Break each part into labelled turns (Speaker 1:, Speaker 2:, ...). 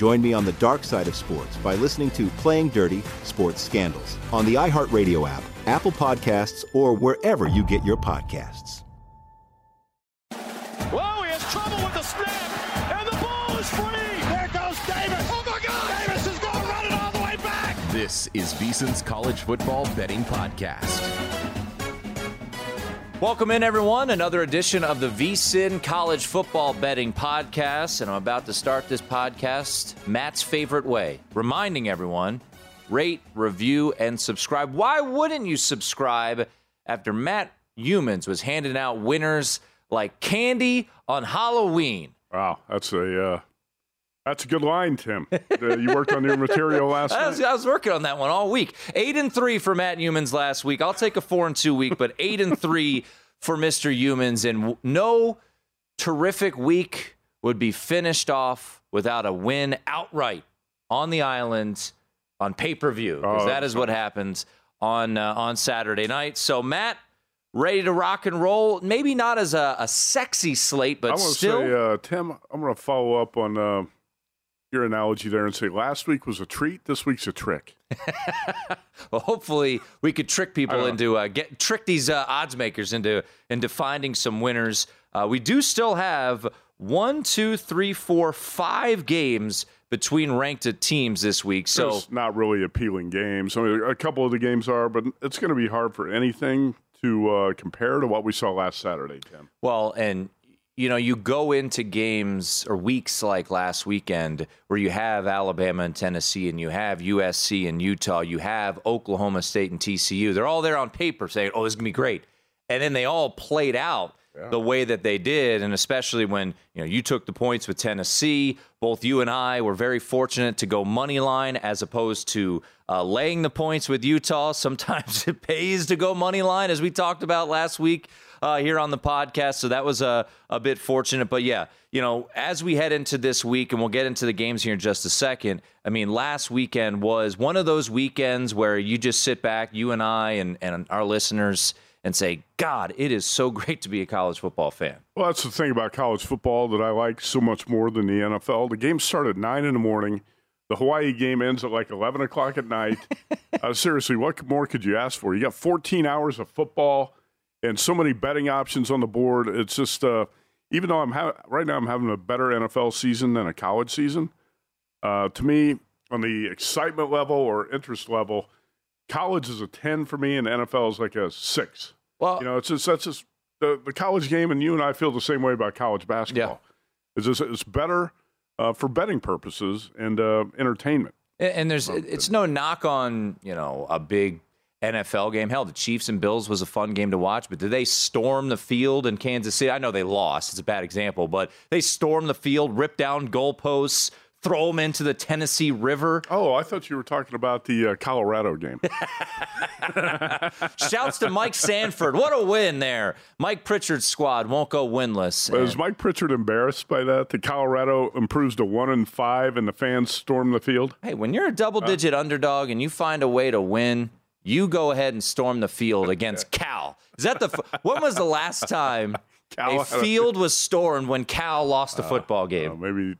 Speaker 1: Join me on the dark side of sports by listening to Playing Dirty Sports Scandals on the iHeartRadio app, Apple Podcasts, or wherever you get your podcasts.
Speaker 2: Whoa, he has trouble with the snap, and the ball is free. There goes Davis. Oh my God! Davis is going to run it all the way back.
Speaker 3: This is VSiN's College Football Betting Podcast.
Speaker 4: Welcome in, everyone. Another edition of the VSIN College Football Betting Podcast. And I'm about to start this podcast Matt's favorite way, reminding everyone rate, review, and subscribe. Why wouldn't you subscribe after Matt Youmans was handing out winners like candy on Halloween?
Speaker 5: Wow, that's a uh, that's a good line, Tim. You worked on your material last
Speaker 4: I was. I was working on that one all week. Eight and three for Matt Youmans last week. I'll take a four and two week, but eight and three for Mr. Youmans. And no terrific week would be finished off without a win outright on the island on pay per view. Because
Speaker 5: Oh,
Speaker 4: that is what happens on uh, on Saturday night. So Matt, ready to rock and roll? Maybe not as a, a sexy slate,
Speaker 5: I
Speaker 4: but
Speaker 5: to
Speaker 4: still.
Speaker 5: say, uh, Tim, I'm going to follow up on uh, your analogy there and say last week was a treat. This week's a trick.
Speaker 4: Well, hopefully we could trick people into uh, get trick these uh, odds makers into into finding some winners. Uh, we do still have one, two, three, four, five games between ranked teams this week. So
Speaker 5: There's not really appealing games. I mean, a couple of the games are, but it's going to be hard for anything to uh, compare to what we saw last Saturday, Tim.
Speaker 4: well, and you know, you go into games or weeks like last weekend where you have Alabama and Tennessee, and you have USC and Utah, you have Oklahoma State and TCU. They're all there on paper saying, "Oh, this is gonna be great," and then they all played out the way that they did, and especially when you know you took the points with Tennessee. Both you and I were very fortunate to go money line as opposed to uh, laying the points with Utah. Sometimes it pays to go money line, as we talked about last week uh, here on the podcast. So that was a, a bit fortunate. But yeah, you know, as we head into this week, and we'll get into the games here in just a second. I mean, last weekend was one of those weekends where you just sit back, you and I and, and our listeners, and say, God, it is so great to be a college football fan.
Speaker 5: Well, that's the thing about college football that I like so much more than the NFL. The game started at nine in the morning. The Hawaii game ends at like eleven o'clock at night. uh, seriously, what more could you ask for? You got 14 hours of football and so many betting options on the board. It's just, uh, even though I'm ha- right now, I'm having a better NFL season than a college season. Uh, to me, on the excitement level or interest level, college is a 10 for me, and NFL is like a six.
Speaker 4: Well,
Speaker 5: You know, it's just that's just the, the college game, and you and I feel the same way about college basketball. Yeah. It's just it's better uh, for betting purposes and uh, entertainment.
Speaker 4: And and there's it's no knock on you know a big NFL game. Hell, the Chiefs and Bills was a fun game to watch, but did they storm the field in Kansas City? I know they lost. It's a bad example, but they stormed the field, ripped down goalposts, throw them into the Tennessee River.
Speaker 5: Oh, I thought you were talking about the uh, Colorado game.
Speaker 4: Shouts to Mike Sanford. What a win there. Mike Pritchard's squad won't go winless.
Speaker 5: Was Mike Pritchard embarrassed by that? The Colorado improves to one and five, and the fans storm the field.
Speaker 4: Hey, when you're a double digit underdog and you find a way to win, You go ahead and storm the field against Cal. Is that the when was the last time
Speaker 5: Cal
Speaker 4: a
Speaker 5: had a-
Speaker 4: field was stormed when Cal lost a football game?
Speaker 5: Uh, maybe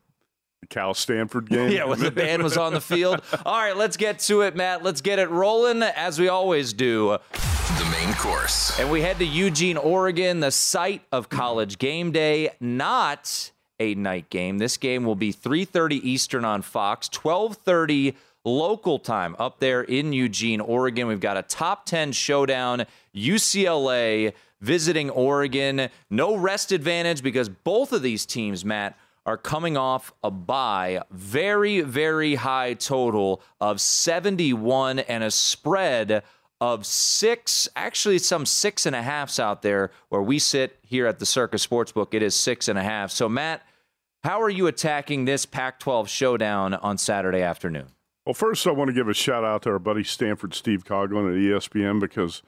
Speaker 5: the Cal Stanford game.
Speaker 4: Yeah, when the band was on the field. All right, let's get to it, Matt. Let's get it rolling as we always do.
Speaker 3: The main course.
Speaker 4: And we head to Eugene, Oregon, the site of College Game Day, not a night game. This game will be 3:30 Eastern on Fox, 12:30 local time up there in Eugene, Oregon. We've got a top 10 showdown, UCLA visiting Oregon. No rest advantage because both of these teams, Matt, are coming off a bye. Very, very high total of 71 and a spread of six, actually some six and a halfs out there where we sit here at the Circus Sportsbook. It is six and a half. So, Matt, how are you attacking this Pac 12 showdown on Saturday afternoon?
Speaker 5: Well, first, I want to give a shout out to our buddy Stanford Steve Coughlin at ESPN because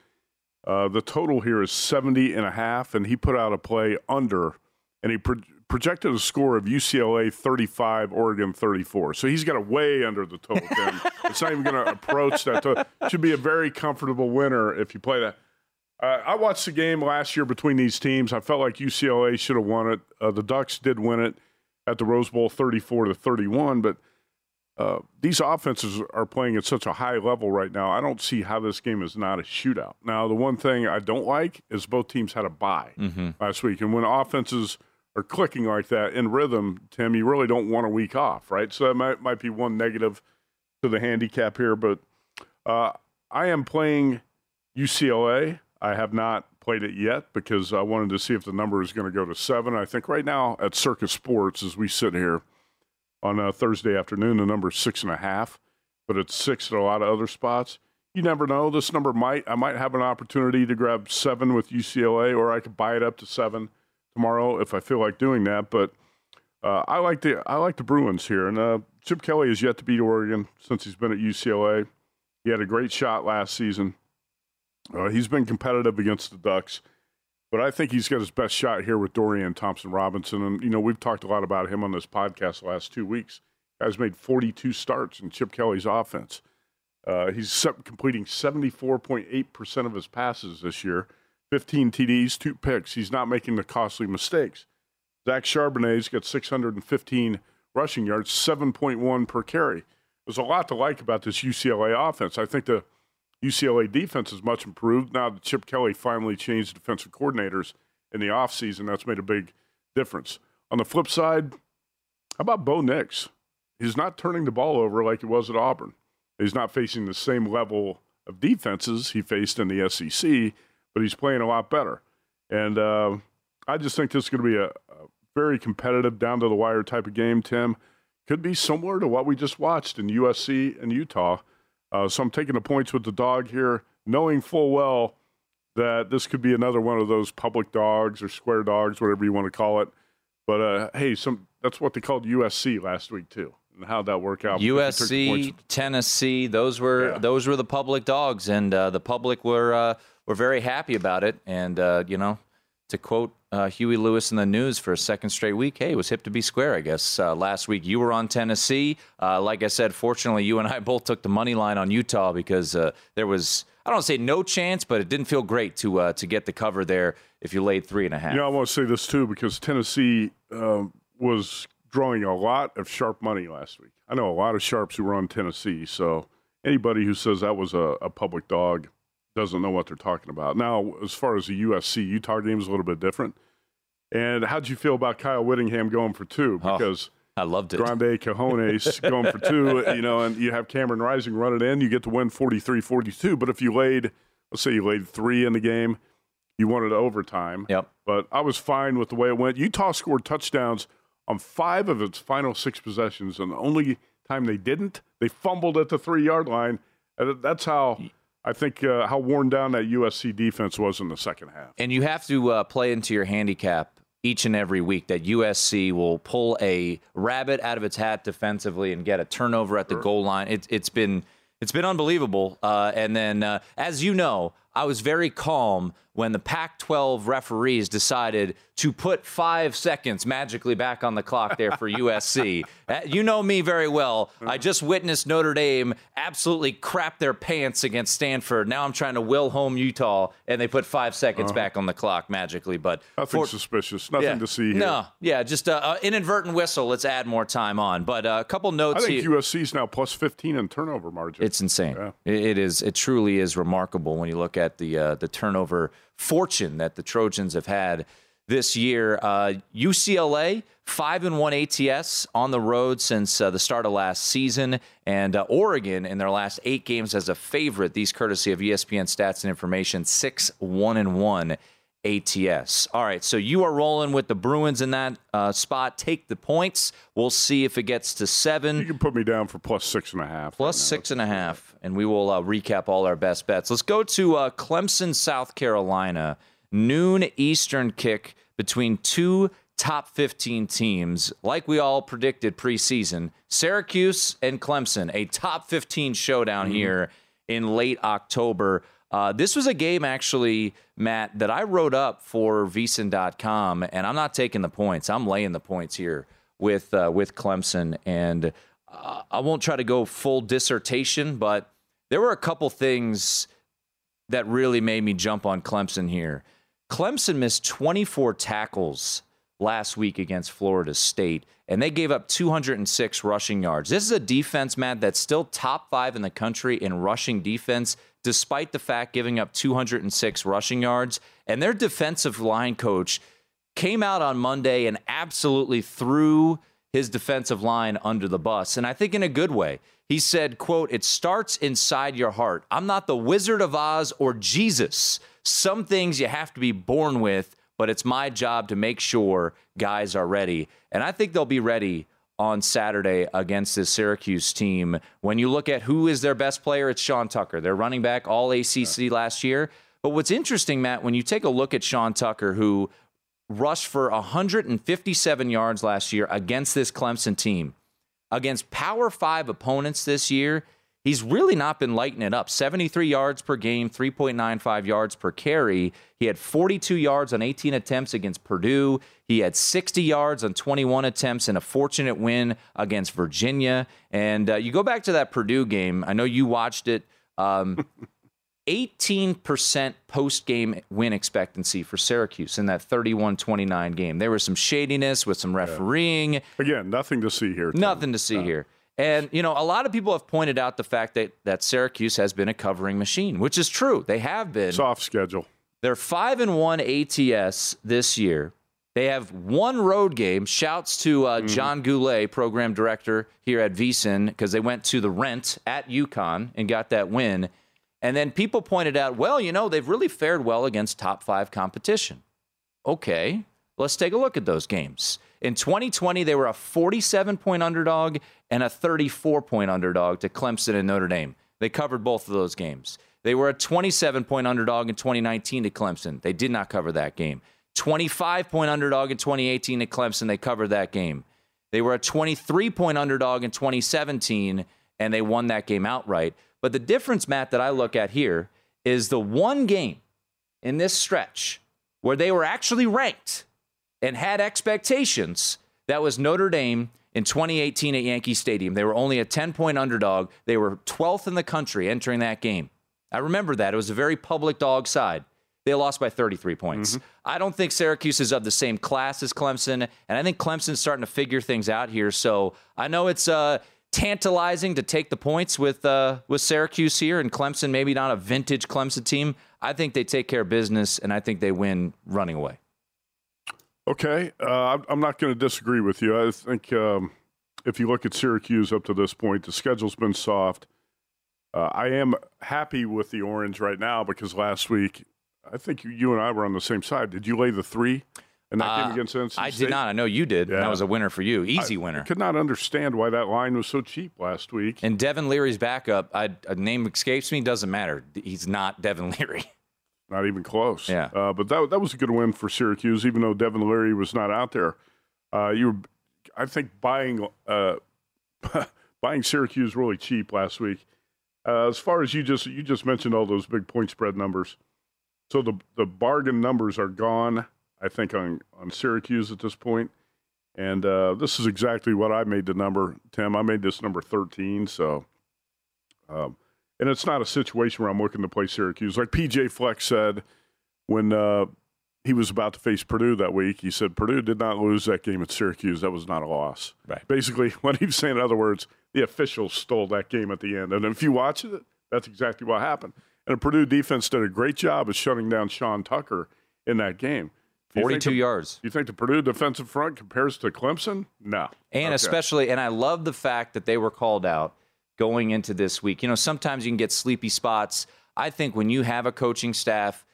Speaker 5: uh, the total here is 70 and a half, and he put out a play under, and he pro- projected a score of UCLA 35, Oregon 34. So he's got a way under the total. It's not even going to approach that. Total. Should be a very comfortable winner if you play that. Uh, I watched the game last year between these teams. I felt like UCLA should have won it. Uh, the Ducks did win it at the Rose Bowl, 34 to 31, but uh, these offenses are playing at such a high level right now. I don't see how this game is not a shootout. Now, the one thing I don't like is both teams had a bye last week, and when offenses are clicking like that in rhythm, Tim, you really don't want a week off, right? So that might might be one negative to the handicap here, but uh, I am playing UCLA. I have not played it yet because I wanted to see if the number is going to go to seven. I think right now at Circus Sports, as we sit here on a Thursday afternoon, the number is six and a half, but it's six at a lot of other spots. You never know. This number might, I might have an opportunity to grab seven with UCLA, or I could buy it up to seven tomorrow if I feel like doing that. But uh, I like the I like the Bruins here, and uh, Chip Kelly has yet to beat Oregon since he's been at UCLA. He had a great shot last season. Uh, he's been competitive against the Ducks, but I think he's got his best shot here with Dorian Thompson Robinson. And you know we've talked a lot about him on this podcast the last two weeks. Guy's made 42 starts in Chip Kelly's offense. Uh, he's completing 74.8% of his passes this year, 15 TDs, two picks. He's not making the costly mistakes. Zach Charbonnet's got 615 rushing yards, 7.1 per carry. There's a lot to like about this UCLA offense. I think the UCLA defense is much improved. Now that Chip Kelly finally changed defensive coordinators in the offseason, that's made a big difference. On the flip side, how about Bo Nix? He's not turning the ball over like he was at Auburn. He's not facing the same level of defenses he faced in the SEC, but he's playing a lot better. And uh, I just think this is going to be a, a very competitive, down to the wire type of game, Tim. Could be similar to what we just watched in USC and Utah. Uh, so I'm taking the points with the dog here, knowing full well that this could be another one of those public dogs or square dogs, whatever you want to call it. But uh, hey, some that's what they called USC last week too, and how'd that work out? Because they took the points
Speaker 4: USC, Tennessee, those were
Speaker 5: Yeah.
Speaker 4: those were the public dogs, and uh, the public were uh, were very happy about it. And uh, you know, to quote uh, Huey Lewis in the news for a second straight week, hey, it was hip to be square. I guess uh, last week you were on Tennessee. Uh, like I said, fortunately, you and I both took the money line on Utah because uh, there was I don't say no chance, but it didn't feel great to uh, to get the cover there if you laid three and a half.
Speaker 5: Know, I want to say this too because Tennessee um, was drawing a lot of sharp money last week. I know a lot of sharps who were on Tennessee, so anybody who says that was a, a public dog doesn't know what they're talking about. Now, as far as the USC Utah game is a little bit different. And how'd you feel about Kyle Whittingham going for two?
Speaker 4: Oh.
Speaker 5: Because
Speaker 4: I loved it.
Speaker 5: Grande Cajones going for two, you know, and you have Cameron Rising run it in, you get to win 43 42. But if you laid, let's say you laid three in the game, you wanted overtime.
Speaker 4: Yep.
Speaker 5: But I was fine with the way it went. Utah scored touchdowns on five of its final six possessions, and the only time they didn't, they fumbled at the three yard line. And that's how I think uh, how worn down that USC defense was in the second half.
Speaker 4: And you have to uh, play into your handicap each and every week that USC will pull a rabbit out of its hat defensively and get a turnover at the goal line. It, it's been it's been unbelievable. Uh, and then, uh, as you know, I was very calm when the Pac 12 referees decided to put five seconds magically back on the clock there for USC. Uh, you know me very well. I just witnessed Notre Dame absolutely crap their pants against Stanford. Now I'm trying to will home Utah, and they put five seconds uh-huh. back on the clock magically. But
Speaker 5: nothing for, suspicious, nothing
Speaker 4: yeah,
Speaker 5: to see here.
Speaker 4: No, yeah, just an uh, inadvertent whistle. Let's add more time on. But uh, a couple notes.
Speaker 5: I think
Speaker 4: here.
Speaker 5: USC's now plus 15 in turnover margin.
Speaker 4: It's insane. Yeah. It, it is. It truly is remarkable when you look at the uh, the turnover fortune that the Trojans have had this year. Uh, UCLA five and one ATS on the road since uh, the start of last season, and uh, Oregon in their last eight games as a favorite. These courtesy of ESPN Stats and Information, six one and one ATS. All right, so you are rolling with the Bruins in that uh, spot. Take the points. We'll see if it gets to seven.
Speaker 5: You can put me down for plus six and a half.
Speaker 4: Plus right six and a half, and we will uh, recap all our best bets. Let's go to uh, Clemson, South Carolina. Noon Eastern kick between two top 15 teams, like we all predicted preseason. Syracuse and Clemson, a top 15 showdown mm-hmm. here in late October. Uh, this was a game, actually, Matt, that I wrote up for VSiN.com, and I'm not taking the points. I'm laying the points here with uh, with Clemson, and uh, I won't try to go full dissertation, but there were a couple things that really made me jump on Clemson here. Clemson missed 24 tackles last week against Florida State, and they gave up 206 rushing yards. This is a defense, Matt, that's still top five in the country in rushing defense, despite the fact giving up 206 rushing yards. And their defensive line coach came out on Monday and absolutely threw his defensive line under the bus. And I think in a good way. He said, quote, it starts inside your heart. I'm not the Wizard of Oz or Jesus. Some things you have to be born with but it's my job to make sure guys are ready. And I think they'll be ready on Saturday against this Syracuse team. When you look at who is their best player, it's Sean Tucker. They're running back all ACC yeah. last year. But what's interesting, Matt, when you take a look at Sean Tucker, who rushed for 157 yards last year against this Clemson team, against Power Five opponents this year, he's really not been lighting it up. 73 yards per game, 3.95 yards per carry. He had 42 yards on 18 attempts against Purdue. He had 60 yards on 21 attempts in a fortunate win against Virginia. And uh, you go back to that Purdue game. I know you watched it. Um, 18% post game win expectancy for Syracuse in that 31 29 game. There was some shadiness with some refereeing.
Speaker 5: Again, nothing to see here.
Speaker 4: Tim. Nothing to see no. here. And you know, a lot of people have pointed out the fact that that Syracuse has been a covering machine, which is true. They have been
Speaker 5: soft schedule.
Speaker 4: They're five and one ATS this year. They have one road game. Shouts to uh, mm. John Goulet, program director here at VSiN, because they went to the Rent at UConn and got that win. And then people pointed out, well, you know, they've really fared well against top five competition. Okay, let's take a look at those games. In 2020, they were a 47 point underdog and a 34 point underdog to Clemson and Notre Dame. They covered both of those games. They were a 27 point underdog in 2019 to Clemson. They did not cover that game. 25 point underdog in 2018 to Clemson. They covered that game. They were a 23 point underdog in 2017 and they won that game outright. But the difference, Matt, that I look at here is the one game in this stretch where they were actually ranked and had expectations. That was Notre Dame in 2018 at Yankee Stadium. They were only a 10 point underdog. They were 12th in the country entering that game. I remember that. It was a very public dog side. They lost by 33 points. Mm-hmm. I don't think Syracuse is of the same class as Clemson, and I think Clemson's starting to figure things out here. So I know it's uh, tantalizing to take the points with uh, with Syracuse here, and Clemson maybe not a vintage Clemson team. I think they take care of business, and I think they win running away.
Speaker 5: Okay, uh, I'm not going to disagree with you. I think um, if you look at Syracuse up to this point, the schedule's been soft. Uh, I am happy with the orange right now because last week, I think you and I were on the same side. Did you lay the three in that uh, game against NC
Speaker 4: I did not. I know you did. Yeah. That was a winner for you. Easy
Speaker 5: I
Speaker 4: winner.
Speaker 5: I could not understand why that line was so cheap last week.
Speaker 4: And Devin Leary's backup, I, a name escapes me, doesn't matter. He's not Devin Leary.
Speaker 5: Not even close.
Speaker 4: Yeah.
Speaker 5: Uh, but that that was a good win for Syracuse, even though Devin Leary was not out there. Uh, you were, I think, buying uh, buying Syracuse really cheap last week. Uh, as far as you just you just mentioned all those big point spread numbers. So the the bargain numbers are gone. I think on on Syracuse at this. And uh, this is exactly what I made the number, Tim. I made this number 13. So, um, and it's not a situation where I'm looking to play Syracuse. Like PJ Fleck said when uh, he was about to face Purdue that week, he said Purdue did not lose that game at Syracuse. That was not a loss.
Speaker 4: Right.
Speaker 5: Basically, what he was saying, in other words, the officials stole that game at the end. And if you watch it, that's exactly what happened. And the Purdue defense did a great job of shutting down Sean Tucker in that game. Do you think
Speaker 4: 42
Speaker 5: the-
Speaker 4: yards.
Speaker 5: You think the Purdue defensive front compares to Clemson? No.
Speaker 4: And
Speaker 5: Okay.
Speaker 4: especially, and I love the fact that they were called out going into this week. You know, sometimes you can get sleepy spots. I think when you have a coaching staff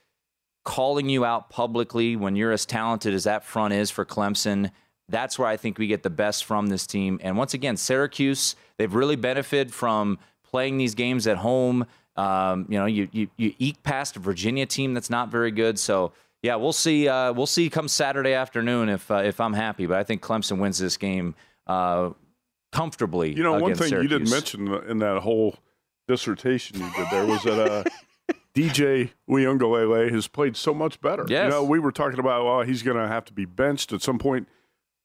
Speaker 4: calling you out publicly when you're as talented as that front is for Clemson, that's where I think we get the best from this team. And once again, Syracuse, they've really benefited from playing these games at home. Um, you know, you, you you eke past a Virginia team that's not very good. So yeah, we'll see. Uh, we'll see come Saturday afternoon if uh, if I'm happy. But I think Clemson wins this game uh, comfortably.
Speaker 5: You know, one thing you didn't mention in that whole dissertation you did there was that uh, DJ Uiagalelei has played so much better.
Speaker 4: Yes.
Speaker 5: You know, we were talking about, well, he's going to have to be benched at some point.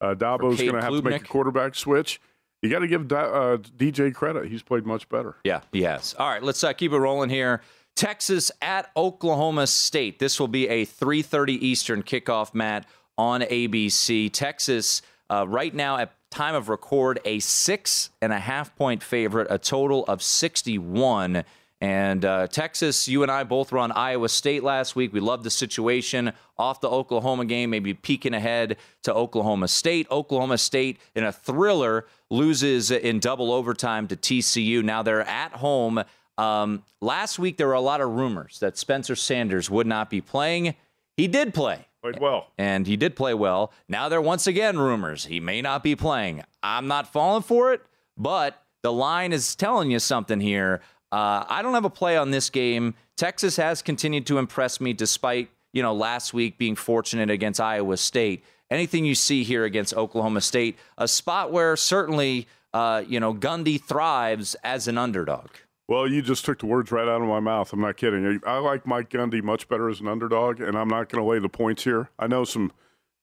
Speaker 5: Uh, Dabo's going to have to make a quarterback switch. You got to give Da- uh, DJ credit. He's played much better.
Speaker 4: Yeah, he has. All right, let's uh, keep it rolling here. Texas at Oklahoma State. This will be a 3:30 Eastern kickoff, Matt, on ABC. Texas uh, right now at time of record a six and a half point favorite, a total of 61. And uh, Texas, you and I both were on Iowa State last week. We loved the situation off the Oklahoma game, maybe peeking ahead to Oklahoma State. Oklahoma State, in a thriller, loses in double overtime to TCU. Now they're at home. Um, last week, there were a lot of rumors that Spencer Sanders would not be playing. He did play
Speaker 5: Played well.
Speaker 4: and he did play well. Now there are once again rumors he may not be playing. I'm not falling for it, but the line is telling you something here. Uh, I don't have a play on this game. Texas has continued to impress me despite you know last week being fortunate against Iowa State. Anything you see here against Oklahoma State, a spot where certainly uh, you know Gundy thrives as an underdog.
Speaker 5: Well, you just took the words right out of my mouth. I'm not kidding. I like Mike Gundy much better as an underdog, and I'm not going to lay the points here. I know some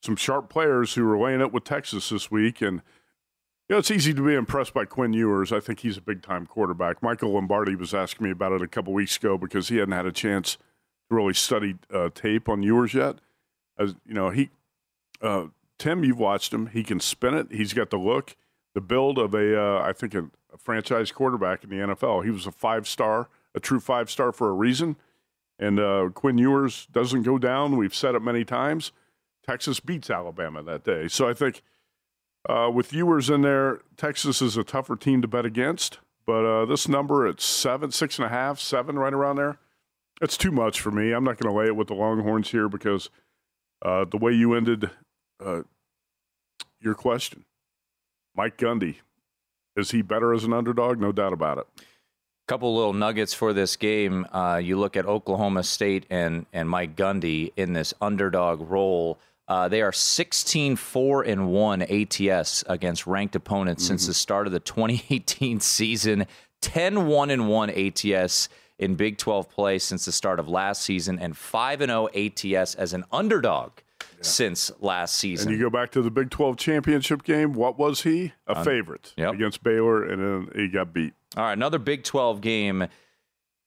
Speaker 5: some sharp players who were laying it with Texas this week, and you know, it's easy to be impressed by Quinn Ewers. I think he's a big time quarterback. Michael Lombardi was asking me about it a couple weeks ago because he hadn't had a chance to really study uh, tape on Ewers yet. As you know, he uh, Tim, you've watched him. He can spin it. He's got the look, the build of a, uh, I think, a, a franchise quarterback in the NFL. He was a five star, a true five star for a reason. And uh, Quinn Ewers doesn't go down. We've said it many times. Texas beats Alabama that day. So I think uh, with Ewers in there, Texas is a tougher team to bet against. But uh, this number at seven, six and a half, seven, right around there, it's too much for me. I'm not going to lay it with the Longhorns here because uh, the way you ended uh, your question, Mike Gundy, is he better as an underdog? No doubt about it.
Speaker 4: couple little nuggets for this game. Uh, you look at Oklahoma State and and Mike Gundy in this underdog role. Uh, they are 16 4 and 1 ATS against ranked opponents since the start of the 2018 season. 10 1 and 1 ATS in Big 12 play since the start of last season, and 5 and 0 ATS as an underdog since last season.
Speaker 5: And you go back to the Big 12 championship game. What was he? A favorite
Speaker 4: yep.
Speaker 5: against Baylor, and then he got beat.
Speaker 4: All right, another Big 12 game.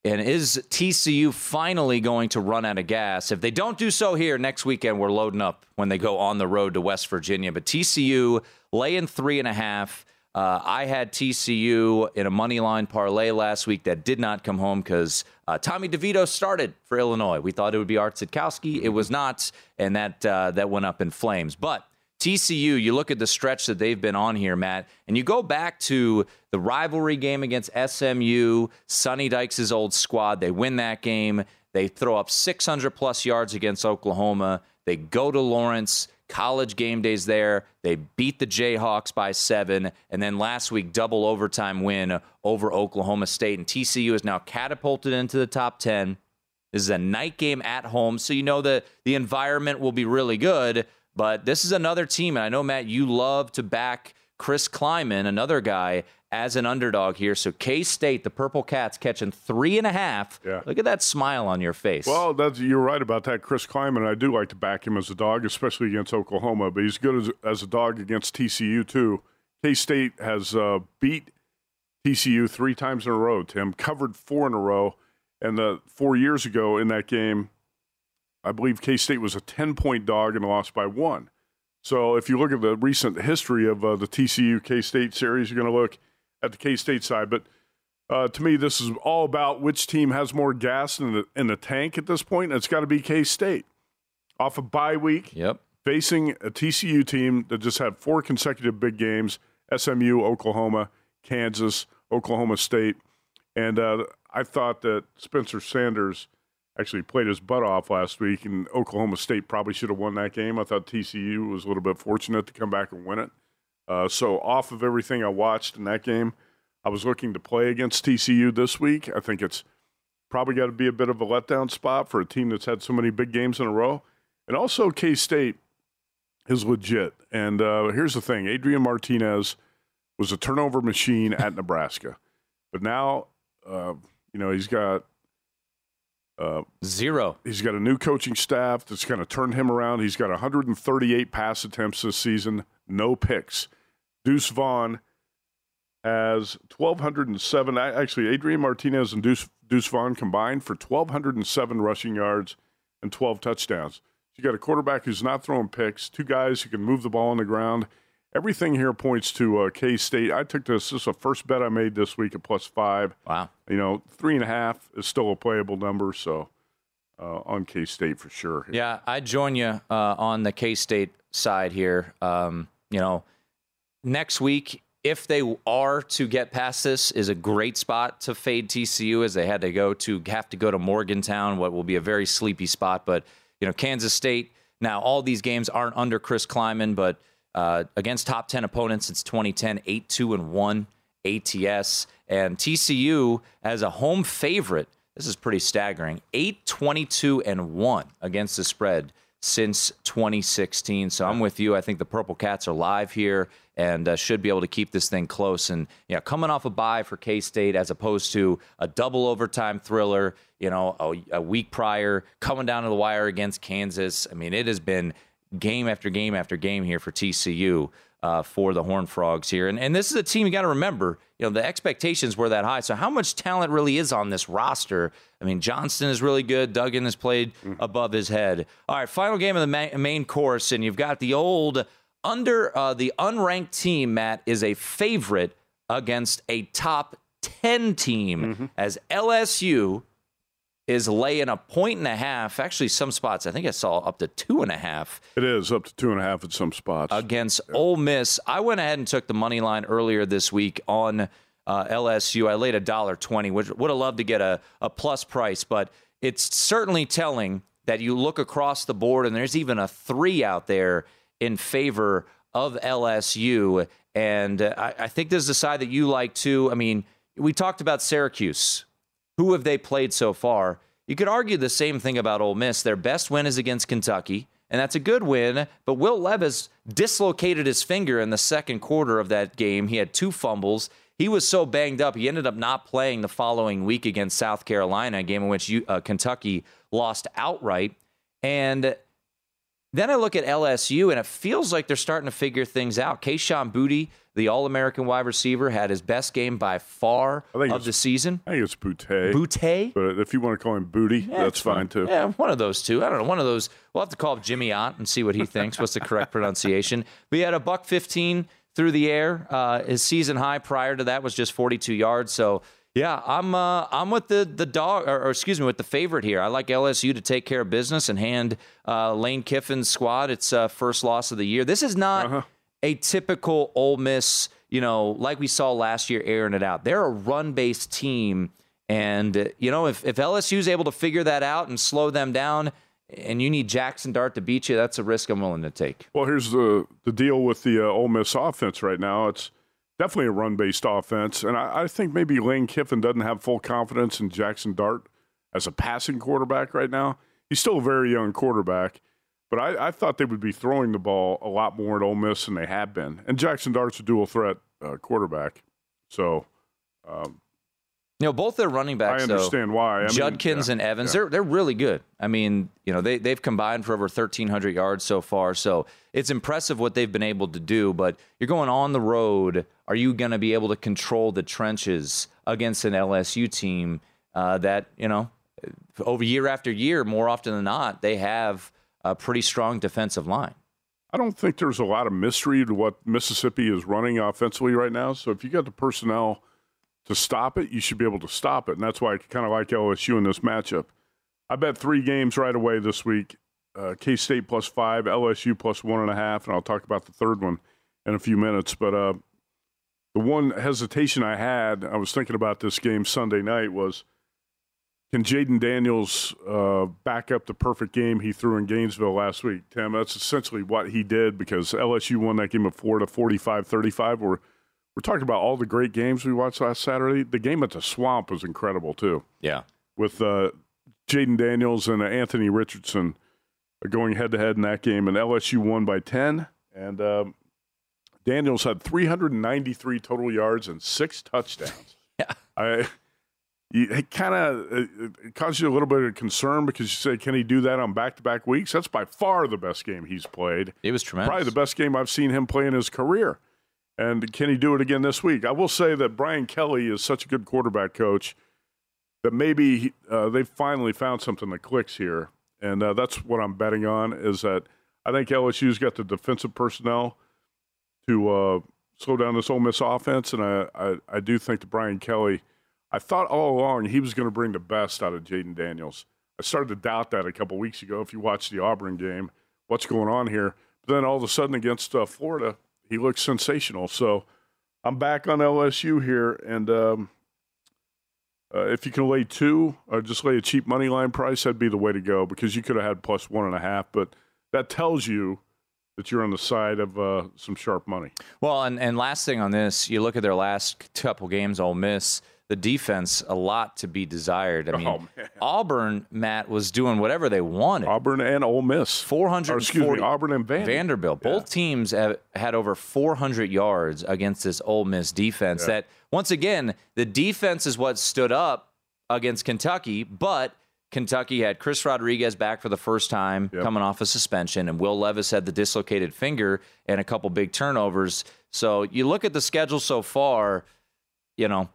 Speaker 4: And is TCU finally going to run out of gas? If they don't do so here next weekend, we're loading up when they go on the road to West Virginia. But TCU laying three and a half. Uh, I had TCU in a money line parlay last week that did not come home because uh, Tommy DeVito started for Illinois. We thought it would be Art Sitkowski. It was not, and that uh, that went up in flames. But TCU, you look at the stretch that they've been on here, Matt, and you go back to the rivalry game against SMU, Sonny Dykes' old squad. They win that game. They throw up 600 plus yards against Oklahoma. They go to Lawrence. College game days there. They beat the Jayhawks by seven. And then last week, double overtime win over Oklahoma State. And TCU is now catapulted into the top 10. This is a night game at home, so you know that the environment will be really good. But this is another team, and I know Matt, you love to back Chris Klieman, another guy as an underdog here. So K State, the Purple Cats, catching three and a half.
Speaker 5: Yeah.
Speaker 4: Look at that smile on your face.
Speaker 5: Well, that's, you're right about that. Chris Klieman, I do like to back him as a dog, especially against Oklahoma, but he's good as, as a dog against TCU, too. K State has uh, beat TCU three times in a row, Tim, covered four in a row. And the four years ago in that game, I believe K State was a 10 point dog and lost by one. So if you look at the recent history of uh, the TCU K State series, you're going to look at the K State side. But uh, to me, this is all about which team has more gas in the in the tank at this point. And it's got to be K State off a of bye week.
Speaker 4: Yep.
Speaker 5: Facing a TCU team that just had four consecutive big games: SMU, Oklahoma, Kansas, Oklahoma State, and uh, I thought that Spencer Sanders actually played his butt off last week, and Oklahoma State probably should have won that game. I thought TCU was a little bit fortunate to come back and win it. Uh, so, off of everything I watched in that game, I was looking to play against TCU this week. I think it's probably got to be a bit of a letdown spot for a team that's had so many big games in a row. And also, K State is legit. And uh, here's the thing Adrian Martinez was a turnover machine at Nebraska. But now, uh, you know, he's got
Speaker 4: uh, Zero.
Speaker 5: He's got a new coaching staff that's going to turn him around. He's got 138 pass attempts this season, no picks. Deuce Vaughn has 1,207. Actually, Adrian Martinez and Deuce, Deuce Vaughn combined for 1,207 rushing yards and 12 touchdowns. you got a quarterback who's not throwing picks, two guys who can move the ball on the ground. Everything here points to uh, K State. I took this. This is the first bet I made this week at plus five.
Speaker 4: Wow.
Speaker 5: You know, three and a half is still a playable number. So uh, on K State for sure.
Speaker 4: Yeah, I join you uh, on the K State side here. Um, you know, next week, if they are to get past this, is a great spot to fade TCU as they had to go to have to go to Morgantown, what will be a very sleepy spot. But you know, Kansas State. Now, all these games aren't under Chris Klieman, but uh, against top 10 opponents since 2010, 8 2 and 1 ATS. And TCU as a home favorite, this is pretty staggering 8 22 and 1 against the spread since 2016. So I'm with you. I think the Purple Cats are live here and uh, should be able to keep this thing close. And you know, coming off a bye for K State as opposed to a double overtime thriller, you know, a, a week prior, coming down to the wire against Kansas. I mean, it has been game after game after game here for TCU uh, for the Horn Frogs here. And, and this is a team you got to remember, you know, the expectations were that high. So how much talent really is on this roster? I mean, Johnston is really good. Duggan has played above his head. All right, final game of the ma- main course, and you've got the old under uh, the unranked team. Matt is a favorite against a top ten team mm-hmm. as LSU is laying a point and a half. Actually, some spots I think I saw up to two and a half.
Speaker 5: It is up to two and a half at some spots
Speaker 4: against yeah. Ole Miss. I went ahead and took the money line earlier this week on uh, LSU. I laid a dollar twenty, which would have loved to get a, a plus price, but it's certainly telling that you look across the board and there's even a three out there in favor of LSU. And uh, I, I think this is the side that you like too. I mean, we talked about Syracuse who have they played so far? You could argue the same thing about Ole Miss. Their best win is against Kentucky, and that's a good win. But Will Levis dislocated his finger in the second quarter of that game. He had two fumbles. He was so banged up, he ended up not playing the following week against South Carolina, a game in which uh, Kentucky lost outright. And then I look at LSU, and it feels like they're starting to figure things out. Kayshon Booty, the All American wide receiver, had his best game by far of the season.
Speaker 5: I think it's Boutte.
Speaker 4: Boutte?
Speaker 5: But if you want to call him Booty, yeah, that's fine, too.
Speaker 4: Yeah, one of those two. I don't know. One of those. We'll have to call up Jimmy Ott and see what he thinks. What's the correct pronunciation? But he had a buck 15 through the air. Uh, his season high prior to that was just 42 yards. So, yeah, I'm uh, I'm with the the dog, or, or, excuse me, with the favorite here. I like LSU to take care of business and hand uh, Lane Kiffin's squad its uh, first loss of the year. This is not uh-huh a typical Ole Miss, you know, like we saw last year airing it out. They're a run based team. And, you know, if, if LSU is able to figure that out and slow them down, and you need Jackson Dart to beat you, that's a risk I'm willing to take.
Speaker 5: Well, here's the, the deal with the uh, Ole Miss offense right now. It's definitely a run based offense. And I, I think maybe Lane Kiffin doesn't have full confidence in Jackson Dart as a passing quarterback right now. He's still a very young quarterback. But I, I, thought they would be throwing the ball a lot more at Ole Miss than they have been. And Jackson Dart's a dual threat uh, quarterback. So, um,
Speaker 4: You know, both their running
Speaker 5: I
Speaker 4: backs. though,
Speaker 5: understand why. I mean,
Speaker 4: Judkins
Speaker 5: yeah,
Speaker 4: and Evans,
Speaker 5: yeah.
Speaker 4: they're they're really good. I mean, you know, they they've combined for over 1,300 yards so far. So it's impressive what they've been able to do. But you're going on the road. Are you going to be able to control the trenches against an LSU team uh, that you know, over year after year, more often than not, they have a pretty strong defensive line.
Speaker 5: I don't think there's a lot of mystery to what Mississippi is running offensively right now. So if you got the personnel to stop it, you should be able to stop it. And that's why I kind of like LSU in this matchup. I bet three games right away this week uh, K State plus five, LSU plus one and a half. And I'll talk about the third one in a few minutes. But uh, the one hesitation I had, I was thinking about this game Sunday night, was can Jayden Daniels uh, back up the perfect game he threw in Gainesville last week? Tim, that's essentially what he did because LSU won that game at Florida 45 35. We're, we're talking about all the great games we watched last Saturday. The game at the Swamp was incredible, too,
Speaker 4: Yeah.
Speaker 5: with uh, Jayden Daniels and uh, Anthony Richardson going head to head in that game. And LSU won by 10. And um, Daniels had 393 total yards and six touchdowns.
Speaker 4: Yeah.
Speaker 5: I it kind of it you a little bit of concern because you say, can he do that on back to back weeks? That's by far the best game he's played.
Speaker 4: It was tremendous.
Speaker 5: Probably the best game I've seen him play in his career. And can he do it again this week? I will say that Brian Kelly is such a good quarterback coach that maybe uh, they've finally found something that clicks here. And uh, that's what I'm betting on is that I think LSU's got the defensive personnel to uh, slow down this Ole Miss offense. And I, I, I do think that Brian Kelly, I thought all along he was going to bring the best out of Jayden Daniels. I started to doubt that a couple weeks ago. If you watch the Auburn game, what's going on here? But then all of a sudden against uh, Florida, he looks sensational. So I'm back on LSU here, and um, uh, if you can lay two or just lay a cheap money line price, that'd be the way to go because you could have had plus one and a half. But that tells you that you're on the side of uh, some sharp money.
Speaker 4: Well, and, and last thing on this, you look at their last couple games, Ole Miss, the defense, a lot to be desired. I oh, mean,
Speaker 5: Oh.
Speaker 4: Auburn, Matt, was doing whatever they wanted.
Speaker 5: Auburn and Ole Miss.
Speaker 4: 440
Speaker 5: Or, excuse me, Auburn and Vandy.
Speaker 4: Vanderbilt. Both teams have had over 400 yards against this Ole Miss defense. That once again, the defense is what stood up against Kentucky, but Kentucky had Chris Rodriguez back for the first time,
Speaker 5: Yep.
Speaker 4: coming off a suspension, and Will Levis had the dislocated finger and a couple big turnovers. So you look at the schedule so far, you know,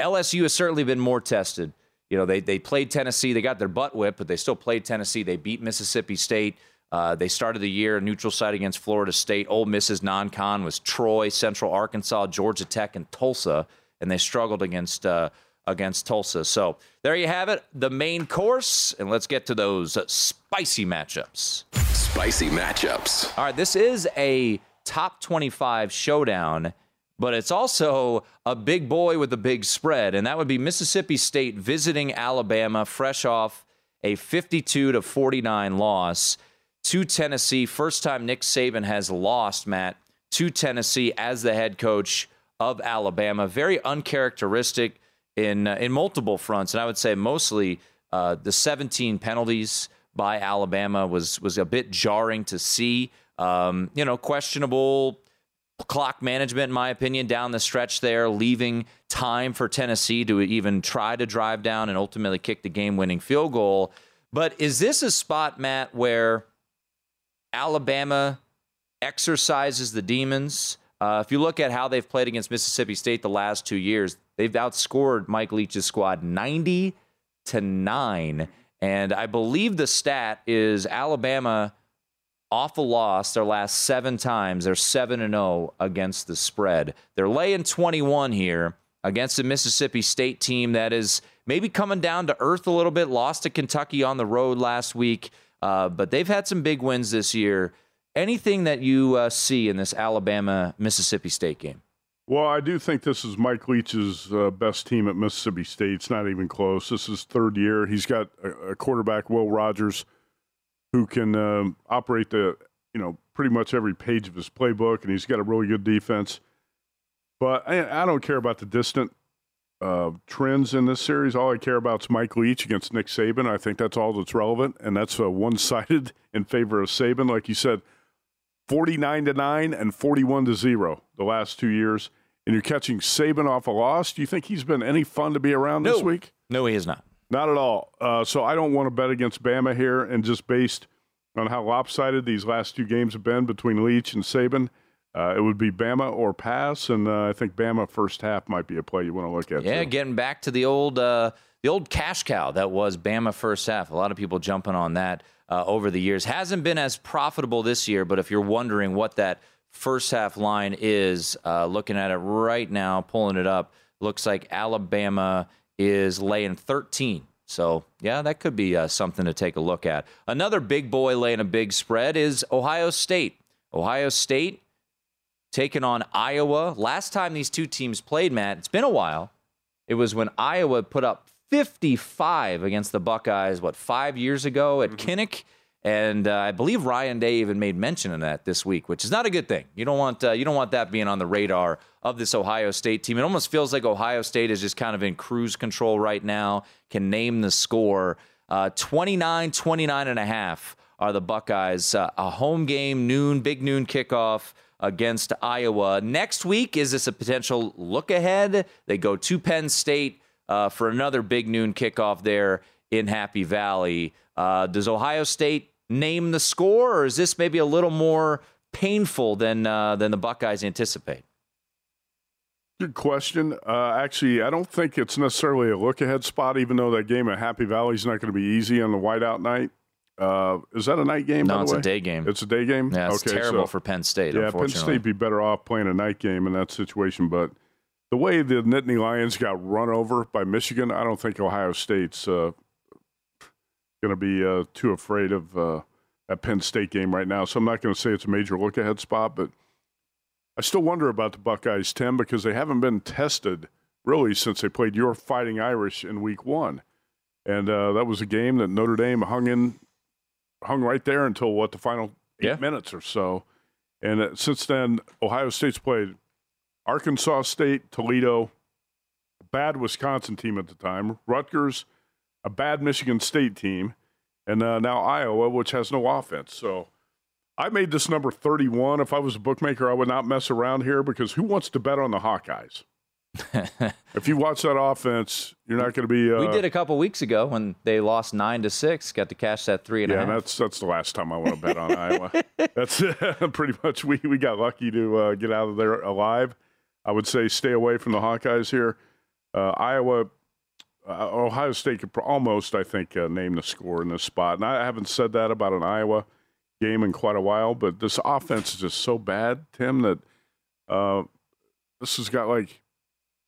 Speaker 4: LSU has certainly been more tested. You know, they they played Tennessee, they got their butt whipped, but they still played Tennessee. They beat Mississippi State. Uh, they started the year neutral site against Florida State. Ole Miss's non-con was Troy, Central Arkansas, Georgia Tech, and Tulsa, and they struggled against uh, against Tulsa. So there you have it, the main course, and let's get to those spicy matchups.
Speaker 3: Spicy matchups.
Speaker 4: All right, this is a top 25 showdown, but it's also a big boy with a big spread, and that would be Mississippi State visiting Alabama, fresh off a 52 to 49 loss to Tennessee. First time Nick Saban has lost, Matt, to Tennessee as the head coach of Alabama. Very uncharacteristic in uh, in multiple fronts, and I would say mostly uh, the 17 penalties by Alabama was was a bit jarring to see. Um, you know, questionable clock management, in my opinion, down the stretch there, leaving time for Tennessee to even try to drive down and ultimately kick the game winning field goal. But is this a spot, Matt, where Alabama exercises the demons? Uh, if you look at how they've played against Mississippi State the last two years, they've outscored Mike Leach's squad 90 to 9. And I believe the stat is Alabama off a loss their last seven times. They're 7 and 0 against the spread. They're laying 21 here against a Mississippi State team that is maybe coming down to earth a little bit. Lost to Kentucky on the road last week, uh, but they've had some big wins this year. Anything that you uh, see in this Alabama Mississippi State game?
Speaker 5: Well, I do think this is Mike Leach's uh, best team at Mississippi State. It's not even close. This is third year. He's got a, a quarterback, Will Rogers, who can um, operate the you know pretty much every page of his playbook, and he's got a really good defense. But I, I don't care about the distant uh, trends in this series. All I care about is Mike Leach against Nick Saban. I think that's all that's relevant, and that's uh, one sided in favor of Saban. Like you said, 49 to 9 and 41 to 0 the last two years. and you're catching Saban off a loss. Do you think he's been any fun to be around this week?
Speaker 4: No, he is not.
Speaker 5: Not at all. Uh, so I don't want to bet against Bama here, and just based on how lopsided these last two games have been between Leach and Saban, uh, it would be Bama or pass, and uh, I think Bama first half might be a play you want to look at.
Speaker 4: Yeah,
Speaker 5: too.
Speaker 4: getting back to the old uh, the old cash cow that was Bama first half. A lot of people jumping on that uh, over the years. Hasn't been as profitable this year, but if you're wondering what that first half line is, uh, looking at it right now, pulling it up, looks like Alabama is laying 13. So, yeah, that could be uh, something to take a look at. Another big boy laying a big spread is Ohio State. Ohio State taking on Iowa. Last time these two teams played, Matt, it's been a while. It was when Iowa put up 55 against the Buckeyes, what, five years ago at Kinnick? And uh, I believe Ryan Day even made mention of that this week, which is not a good thing. You don't want uh, you don't want that being on the radar of this Ohio State team. It almost feels like Ohio State is just kind of in cruise control right now. Can name the score. Uh, 29, 29 and a half are the Buckeyes. Uh, a home game, noon, big noon kickoff against Iowa. Next week, is this a potential look ahead? They go to Penn State uh, for another big noon kickoff there in Happy Valley. Uh, does Ohio State name the score, or is this maybe a little more painful than uh, than the Buckeyes anticipate?
Speaker 5: Good question. Uh, actually, I don't think it's necessarily a look ahead spot, even though that game at Happy Valley is not going to be easy on the whiteout night. Uh, is that a night game? by
Speaker 4: No,
Speaker 5: the
Speaker 4: it's
Speaker 5: way?
Speaker 4: a day game.
Speaker 5: It's a day game.
Speaker 4: Yeah, it's
Speaker 5: okay,
Speaker 4: terrible
Speaker 5: so-
Speaker 4: for Penn State.
Speaker 5: Yeah, Penn. State be better off playing a night game in that situation. But the way the Nittany Lions got run over by Michigan, I don't think Ohio State's uh, going to be uh, too afraid of uh, that Penn State game right now. So I'm not going to say it's a major look ahead spot, but I still wonder about the Buckeyes, Tim, because they haven't been tested really since they played your Fighting Irish in Week One, and uh, that was a game that Notre Dame hung in, hung right there until what the final eight
Speaker 4: Yeah.
Speaker 5: minutes or so. And uh, since then, Ohio State's played Arkansas State, Toledo, bad Wisconsin team at the time, Rutgers, a bad Michigan State team, and uh, now Iowa, which has no offense. So I made this number 31. If I was a bookmaker, I would not mess around here because who wants to bet on the Hawkeyes? if you watch that offense, you're not going to be. Uh,
Speaker 4: we did a couple weeks ago when they lost nine to six. Got to cash that three and a
Speaker 5: yeah, that's that's the last time I want to bet on Iowa. That's pretty much we we got lucky to uh, get out of there alive. I would say stay away from the Hawkeyes here. Uh, Iowa, uh, Ohio State could almost, I think, uh, name the score in this spot. And I haven't said that about an Iowa game in quite a while, but this offense is just so bad, Tim, that uh, this has got like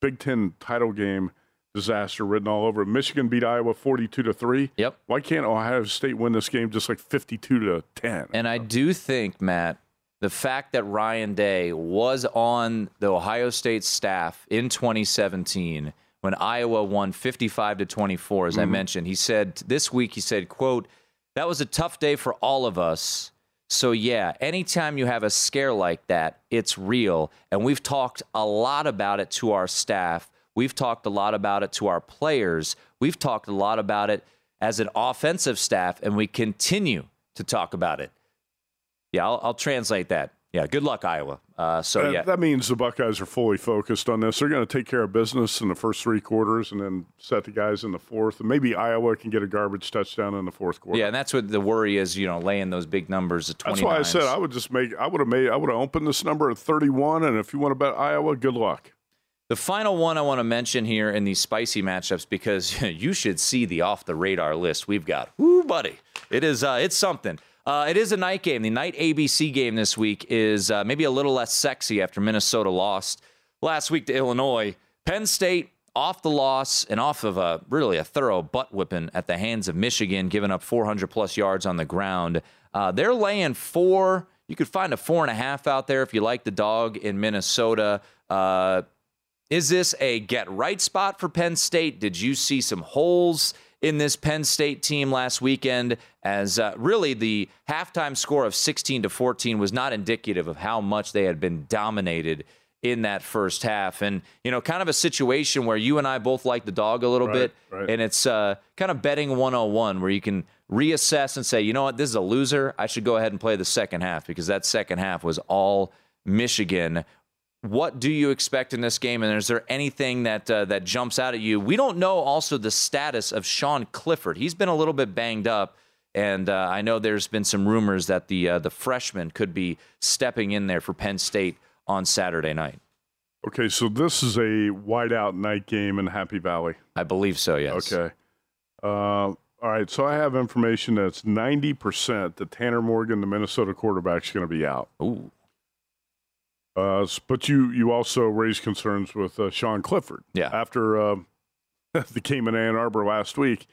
Speaker 5: Big Ten title game disaster written all over it. Michigan beat Iowa 42 to 3.
Speaker 4: Yep.
Speaker 5: Why can't Ohio State win this game just like 52 to 10?
Speaker 4: And I do think, Matt, the fact that Ryan Day was on the Ohio State staff in 2017 when Iowa won 55 to 24, as I mm-hmm. mentioned, he said this week, he said, quote, that was a tough day for all of us. So yeah, anytime you have a scare like that, it's real. And we've talked a lot about it to our staff. We've talked a lot about it to our players. We've talked a lot about it as an offensive staff, and we continue to talk about it. Yeah, I'll, I'll translate that. Yeah, good luck, Iowa. Uh, so
Speaker 5: That-
Speaker 4: yeah,
Speaker 5: that means the Buckeyes are fully focused on this. They're going to take care of business in the first three quarters and then set the guys in the fourth. And maybe Iowa can get a garbage touchdown in the fourth quarter.
Speaker 4: yeah, and that's what the worry is. You know, laying those big numbers at twenty.
Speaker 5: That's why I said I would just make. I would have made. I would have opened this number at thirty-one. And if you want to bet Iowa, good luck.
Speaker 4: The final one I want to mention here in these spicy matchups because you should see the off the radar list we've got. Woo, buddy! It is uh, it's something. Uh, it is a night game. The night ABC game this week is uh, maybe a little less sexy after Minnesota lost last week to Illinois. Penn State off the loss and off of a really a thorough butt whipping at the hands of Michigan, giving up 400 plus yards on the ground. Uh, they're laying four. You could find a four and a half out there if you like the dog in Minnesota. Uh, is this a get right spot for Penn State? Did you see some holes in this Penn State team last weekend? As uh, really the halftime score of 16 to 14 was not indicative of how much they had been dominated in that first half. And, you know, kind of a situation where you and I both like the dog a little
Speaker 5: Right,
Speaker 4: bit.
Speaker 5: right.
Speaker 4: And it's uh, kind of betting 101 where you can reassess and say, you know what, this is a loser. I should go ahead and play the second half because that second half was all Michigan what do you expect in this game? And is there anything that uh, that jumps out at you? We don't know also the status of Sean Clifford. He's been a little bit banged up, and uh, I know there's been some rumors that the uh, the freshman could be stepping in there for Penn State on Saturday night.
Speaker 5: Okay, so this is a whiteout night game in Happy Valley.
Speaker 4: I believe so. Yes.
Speaker 5: Okay. Uh, all right, so I have information that's 90% that Tanner Morgan, the Minnesota quarterback, is going to be out.
Speaker 4: Ooh.
Speaker 5: Uh, but you you also raised concerns with uh, Sean Clifford.
Speaker 4: Yeah.
Speaker 5: After uh, the game in Ann Arbor last week,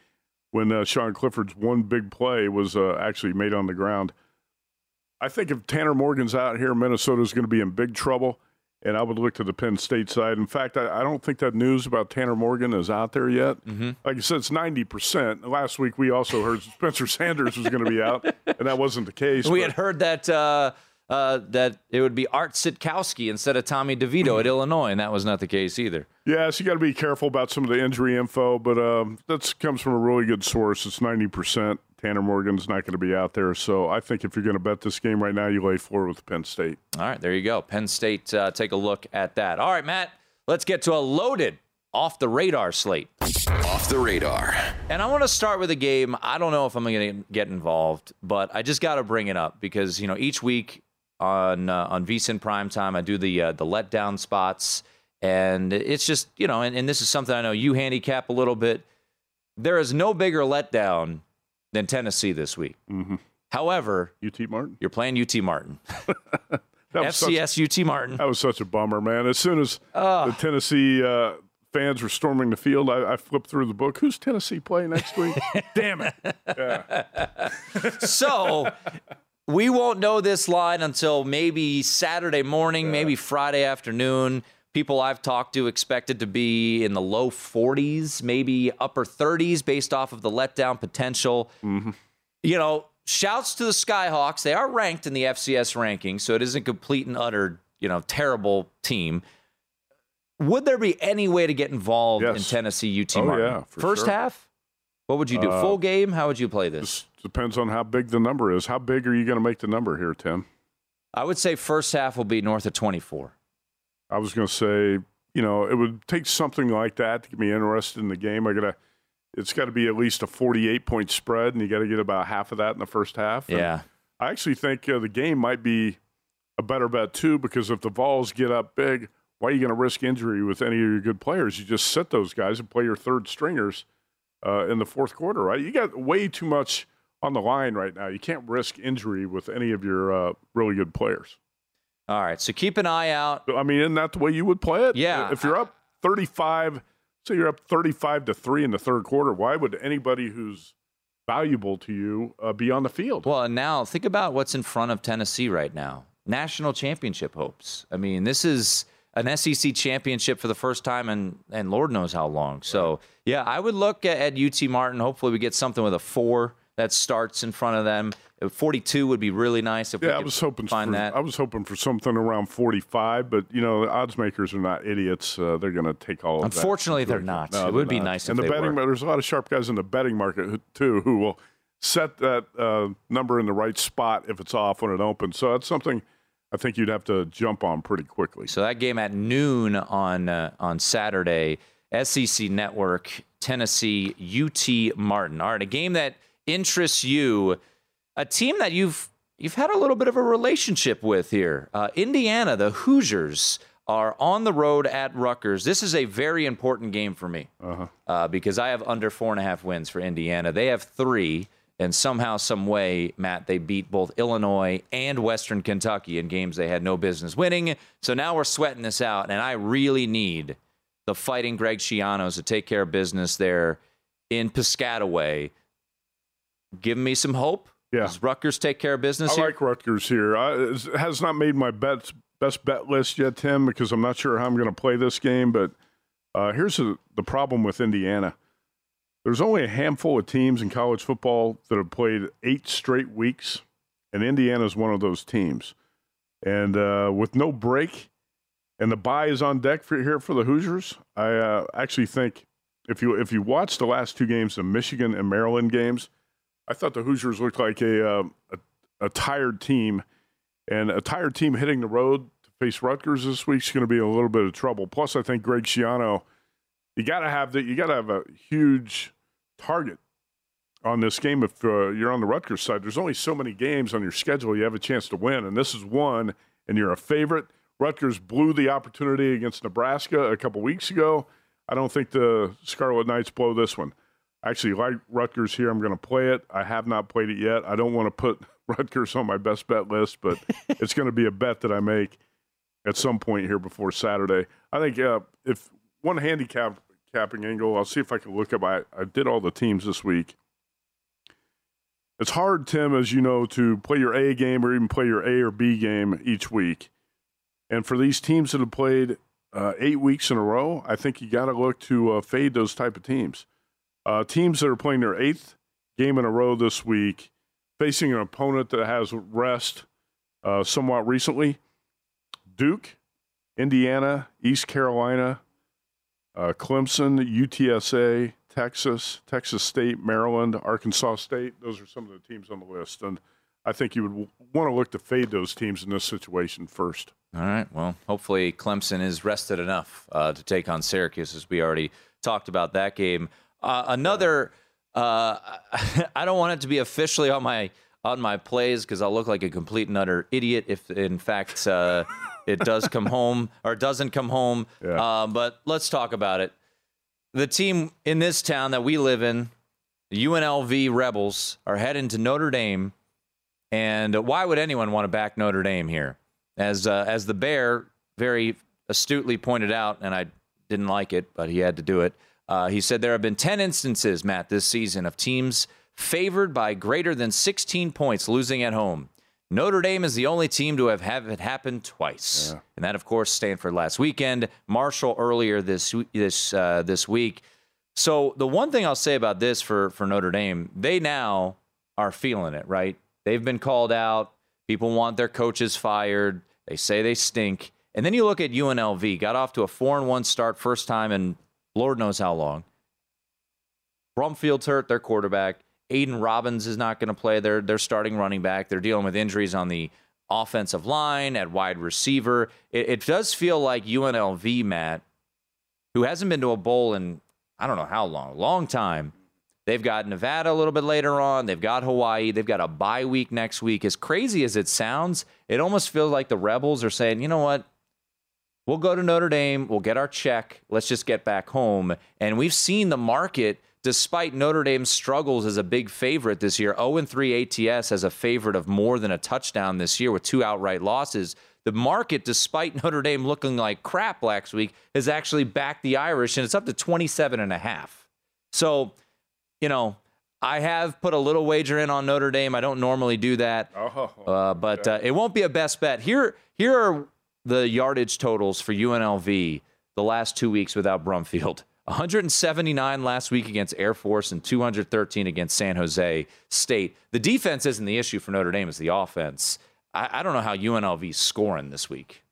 Speaker 5: when uh, Sean Clifford's one big play was uh, actually made on the ground. I think if Tanner Morgan's out here, Minnesota's going to be in big trouble. And I would look to the Penn State side. In fact, I, I don't think that news about Tanner Morgan is out there yet.
Speaker 4: Mm-hmm.
Speaker 5: Like I said, it's 90%. Last week, we also heard Spencer Sanders was going to be out, and that wasn't the case.
Speaker 4: We
Speaker 5: but-
Speaker 4: had heard that uh, that it would be Art Sitkowski instead of Tommy DeVito at Illinois, and that was not the case either.
Speaker 5: Yeah, so you got to be careful about some of the injury info, but um, that comes from a really good source. It's 90%. Tanner Morgan's not going to be out there. So I think if you're going to bet this game right now, you lay four with Penn State.
Speaker 4: All right, there you go. Penn State, uh, take a look at that. All right, Matt, let's get to a loaded off the radar slate.
Speaker 3: Off the radar.
Speaker 4: And I want to start with a game. I don't know if I'm going to get involved, but I just got to bring it up because you know each week on uh, on VSiN Primetime I do the uh, the letdown spots, and it's just you know, and, and this is something I know you handicap a little bit. There is no bigger letdown than Tennessee this week.
Speaker 5: Mm-hmm.
Speaker 4: However,
Speaker 5: UT Martin?
Speaker 4: you're playing UT Martin,
Speaker 5: was, such,
Speaker 4: FCS UT Martin.
Speaker 5: that was such a bummer, man. As soon as
Speaker 4: Oh.
Speaker 5: the Tennessee uh, fans were storming the field, I, I flipped through the book. Who's Tennessee playing next week? Damn it.
Speaker 4: so we won't know this line until maybe Saturday morning, maybe Friday afternoon. People I've talked to expect it to be in the low 40s, maybe upper 30s, based off of the letdown potential. You know, shouts to the Skyhawks. They are ranked in the FCS ranking, so it isn't complete and utter, you know, terrible team. Would there be any way to get involved in Tennessee UT
Speaker 5: Oh,
Speaker 4: Martin?
Speaker 5: yeah, for
Speaker 4: First
Speaker 5: sure.
Speaker 4: half? What would you do?
Speaker 5: Uh,
Speaker 4: Full game? How would you play this?
Speaker 5: Depends on how big the number is. How big are you going to make the number here, Tim?
Speaker 4: I would say first half will be north of 24.
Speaker 5: I was going to say, you know, it would take something like that to get me interested in the game. I got to, it's got to be at least a 48 point spread, and you got to get about half of that in the first half. And
Speaker 4: Yeah.
Speaker 5: I actually think uh, the game might be a better bet too, because if the Vols get up big, why are you going to risk injury with any of your good players? You just sit those guys and play your third stringers uh, in the fourth quarter, right? You got way too much on the line right now. You can't risk injury with any of your uh, really good players.
Speaker 4: All right. So keep an eye out.
Speaker 5: I mean, isn't that the way you would play it?
Speaker 4: Yeah.
Speaker 5: If you're up 35, say you're up 35 to 3 in the third quarter, why would anybody who's valuable to you uh, be on the field?
Speaker 4: Well, and now think about what's in front of Tennessee right now. National championship hopes. I mean, this is an SEC championship for the first time and and Lord knows how long. So, yeah, I would look at, at UT Martin. Hopefully we get something with a 4 that starts in front of them. 42 would be really nice if we
Speaker 5: yeah, I
Speaker 4: could
Speaker 5: was hoping
Speaker 4: find
Speaker 5: for,
Speaker 4: that.
Speaker 5: I was hoping for something around 45, but you know, the odds makers are not idiots. Uh, they're going to take all of that.
Speaker 4: Unfortunately, they're not. It would be nice
Speaker 5: And
Speaker 4: if
Speaker 5: the betting,
Speaker 4: were.
Speaker 5: there's a lot of sharp guys in the betting market who- too who will set that uh, number in the right spot if it's off when it opens. So that's something I think you'd have to jump on pretty quickly.
Speaker 4: So that game at noon on uh, on Saturday, SEC Network, Tennessee, UT Martin. All right, a game that interests you, a team that you've you've had a little bit of a relationship with here. Uh, Indiana, the Hoosiers are on the road at Rutgers. This is a very important game for me uh, because I have under four and a half wins for Indiana. They have three, and somehow, some way, Matt, they beat both Illinois and Western Kentucky in games they had no business winning. So now we're sweating this out, and I really need the fighting Greg Schianos to take care of business there in Piscataway. Give me some hope.
Speaker 5: Yeah.
Speaker 4: Does Rutgers take care of business
Speaker 5: I
Speaker 4: here?
Speaker 5: like Rutgers here. I, it has not made my bets, best bet list yet, Tim, because I'm not sure how I'm going to play this game. But uh, here's the the problem with Indiana. There's only a handful of teams in college football that have played eight straight weeks, and Indiana is one of those teams. And uh, with no break, and the bye is on deck for here for the Hoosiers. I uh, actually think if you if you watch the last two games, the Michigan and Maryland games, I thought the Hoosiers looked like a, uh, a a tired team, and a tired team hitting the road to face Rutgers this week is going to be a little bit of trouble. Plus, I think Greg Schiano, you got to have that. You got to have a huge target on this game if uh, you're on the Rutgers side. There's only so many games on your schedule you have a chance to win, and this is one, and you're a favorite. Rutgers blew the opportunity against Nebraska a couple weeks ago. I don't think the Scarlet Knights blow this one. Actually like Rutgers here. I'm going to play it. I have not played it yet. I don't want to put Rutgers on my best bet list, but it's going to be a bet that I make at some point here before Saturday. I think uh, if one handicap capping angle, I'll see if I can look up. I, I did all the teams this week. It's hard, Tim, as you know, to play your A game or even play your A or B game each week. And for these teams that have played uh, eight weeks in a row, I think you got to look to uh, fade those type of teams. Uh, teams that are playing their eighth game in a row this week, facing an opponent that has rest uh, somewhat recently Duke, Indiana, East Carolina, uh, Clemson, UTSA, Texas, Texas State, Maryland, Arkansas State. Those are some of the teams on the list. And I think you would want to look to fade those teams in this situation first.
Speaker 4: All right. Well, hopefully Clemson is rested enough uh, to take on Syracuse, as we already talked about that game. Uh, another, uh, I don't want it to be officially on my on my plays because I'll look like a complete and utter idiot if, in fact, uh, it does come home or doesn't come home.
Speaker 5: Yeah.
Speaker 4: Um, but let's talk about it. The team in this town that we live in, the UNLV Rebels, are heading to Notre Dame. And why would anyone want to back Notre Dame here? As uh, as the Bear very astutely pointed out, and I didn't like it, but he had to do it. Uh, he said there have been 10 instances, Matt, this season of teams favored by greater than 16 points losing at home. Notre Dame is the only team to have had it happen twice,
Speaker 5: Yeah.
Speaker 4: and that, of course, Stanford last weekend, Marshall earlier this this uh, this week. So the one thing I'll say about this for for Notre Dame, they now are feeling it, right? They've been called out. People want their coaches fired. They say they stink. And then you look at UNLV, got off to a four and one start first time in Lord knows how long. Brumfield's hurt, their quarterback. Aidan Robbins is not going to play. They're, they're starting running back. They're dealing with injuries on the offensive line, at wide receiver. It, it does feel like UNLV, Matt, who hasn't been to a bowl in I don't know how long, long time. They've got Nevada a little bit later on. They've got Hawaii. They've got a bye week next week. As crazy as it sounds, it almost feels like the Rebels are saying, you know what? We'll go to Notre Dame. We'll get our check. Let's just get back home. And we've seen the market, despite Notre Dame's struggles as a big favorite this year, 0 3 ATS as a favorite of more than a touchdown this year with two outright losses. The market, despite Notre Dame looking like crap last week, has actually backed the Irish, and it's up to 27 and a half. So, you know, I have put a little wager in on Notre Dame. I don't normally do that,
Speaker 5: Oh,
Speaker 4: uh, but uh, it won't be a best bet. Here, here are the yardage totals for UNLV the last two weeks without Brumfield. 179 last week against Air Force and 213 against San Jose State. The defense isn't the issue for Notre Dame; it's the offense. I, I don't know how UNLV's scoring this week.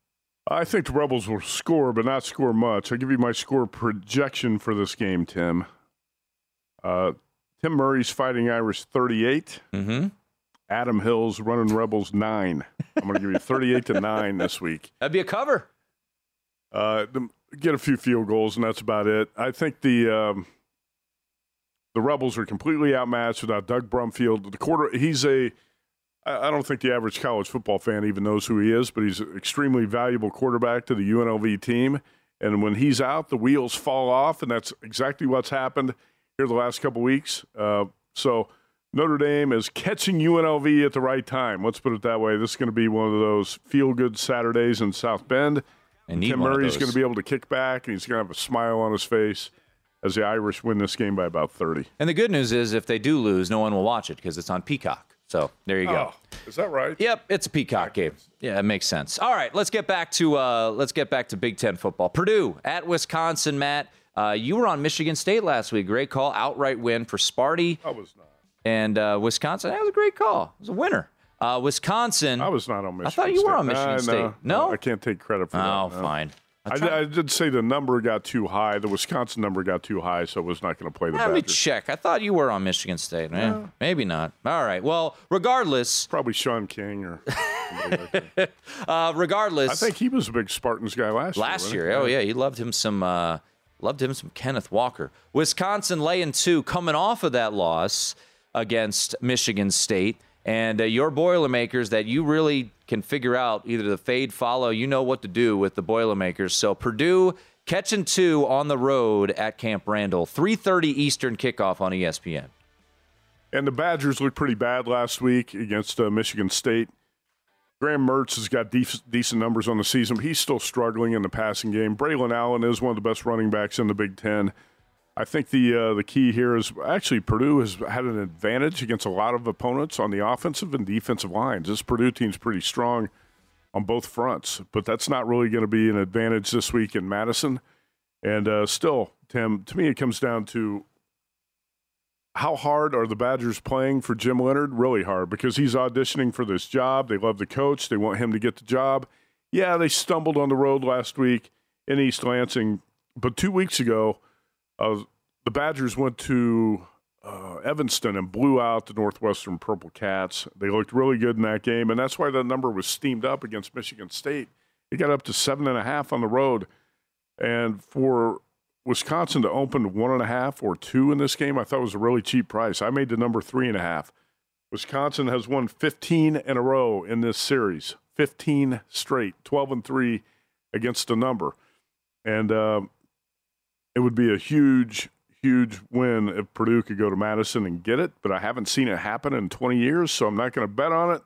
Speaker 5: I think the Rebels will score, but not score much. I'll give you my score projection for this game, Tim. Uh, Tim Murray's fighting Irish 38.
Speaker 4: Mm-hmm.
Speaker 5: Adam Hill's running Rebels 9. I'm going to give you 38 to 9 this week.
Speaker 4: That'd be a cover.
Speaker 5: Uh, get a few field goals, and that's about it. I think the um, the Rebels are completely outmatched without Doug Brumfield. The quarter, he's a. I don't think the average college football fan even knows who he is, but he's an extremely valuable quarterback to the UNLV team. And when he's out, the wheels fall off, and that's exactly what's happened here the last couple weeks. Uh, so Notre Dame is catching UNLV at the right time. Let's put it that way. This is going to be one of those feel good Saturdays in South Bend.
Speaker 4: And
Speaker 5: Tim Murray's going to be able to kick back, and he's going to have a smile on his face as the Irish win this game by about 30.
Speaker 4: And the good news is, if they do lose, no one will watch it because it's on Peacock. So there you go.
Speaker 5: Oh, is that right?
Speaker 4: Yep, it's a Peacock game. Yeah, it makes sense. All right, let's get back to uh, let's get back to Big Ten football. Purdue at Wisconsin. Matt, uh, you were on Michigan State last week. Great call, outright win for Sparty
Speaker 5: I was not.
Speaker 4: And uh, Wisconsin. That was a great call. It was a winner. Uh, Wisconsin.
Speaker 5: I was not on Michigan State.
Speaker 4: I thought you were on Michigan State. No?
Speaker 5: I can't take credit for
Speaker 4: Oh,
Speaker 5: that. no.
Speaker 4: fine.
Speaker 5: I, I, did say the number got too high. The Wisconsin number got too high, so it was not going to play the
Speaker 4: Let me
Speaker 5: Badgers.
Speaker 4: check. I thought you were on Michigan State. Eh, maybe not. All right. Well, regardless,
Speaker 5: Probably Sean King or. like
Speaker 4: uh, regardless.
Speaker 5: I think he was a big Spartans guy last year.
Speaker 4: last
Speaker 5: wasn't
Speaker 4: year. Oh yeah, he loved him some. Uh, loved him some Kenneth Walker. Wisconsin laying two, coming off of that loss against Michigan State, and uh, your Boilermakers that you really can figure out either the fade, follow. You know what to do with the Boilermakers. So Purdue catching two on the road at Camp Randall, three thirty Eastern kickoff on ESPN.
Speaker 5: And the Badgers looked pretty bad last week against uh, Michigan State. Graham Mertz has got decent numbers on the season, but he's still struggling in the passing game. Braylon Allen is one of the best running backs in the Big Ten. I think the uh, the key here is actually Purdue has had an advantage against a lot of opponents on the offensive and defensive lines. This Purdue team's pretty strong on both fronts, but that's not really going to be an advantage this week in Madison. And uh, still, Tim, to me, it comes down to how hard are the Badgers playing for Jim Leonhard? Really hard because he's auditioning for this job. They love the coach. They want him to get the job. Yeah, they stumbled on the road last week in East Lansing, but two weeks ago, uh, the Badgers went to uh, Evanston and blew out the Northwestern Purple Cats. They looked really good in that game, and that's why that number was steamed up against Michigan State. It got up to seven and a half on the road, and for Wisconsin to open one and a half or two in this game, I thought was a really cheap price. I made the number three and a half. Wisconsin has won 15 in a row in this series, 15 straight, 12 and three against the number, and uh, it would be a huge, huge win if Purdue could go to Madison and get it. But I haven't seen it happen in 20 years, so I'm not going to bet on it.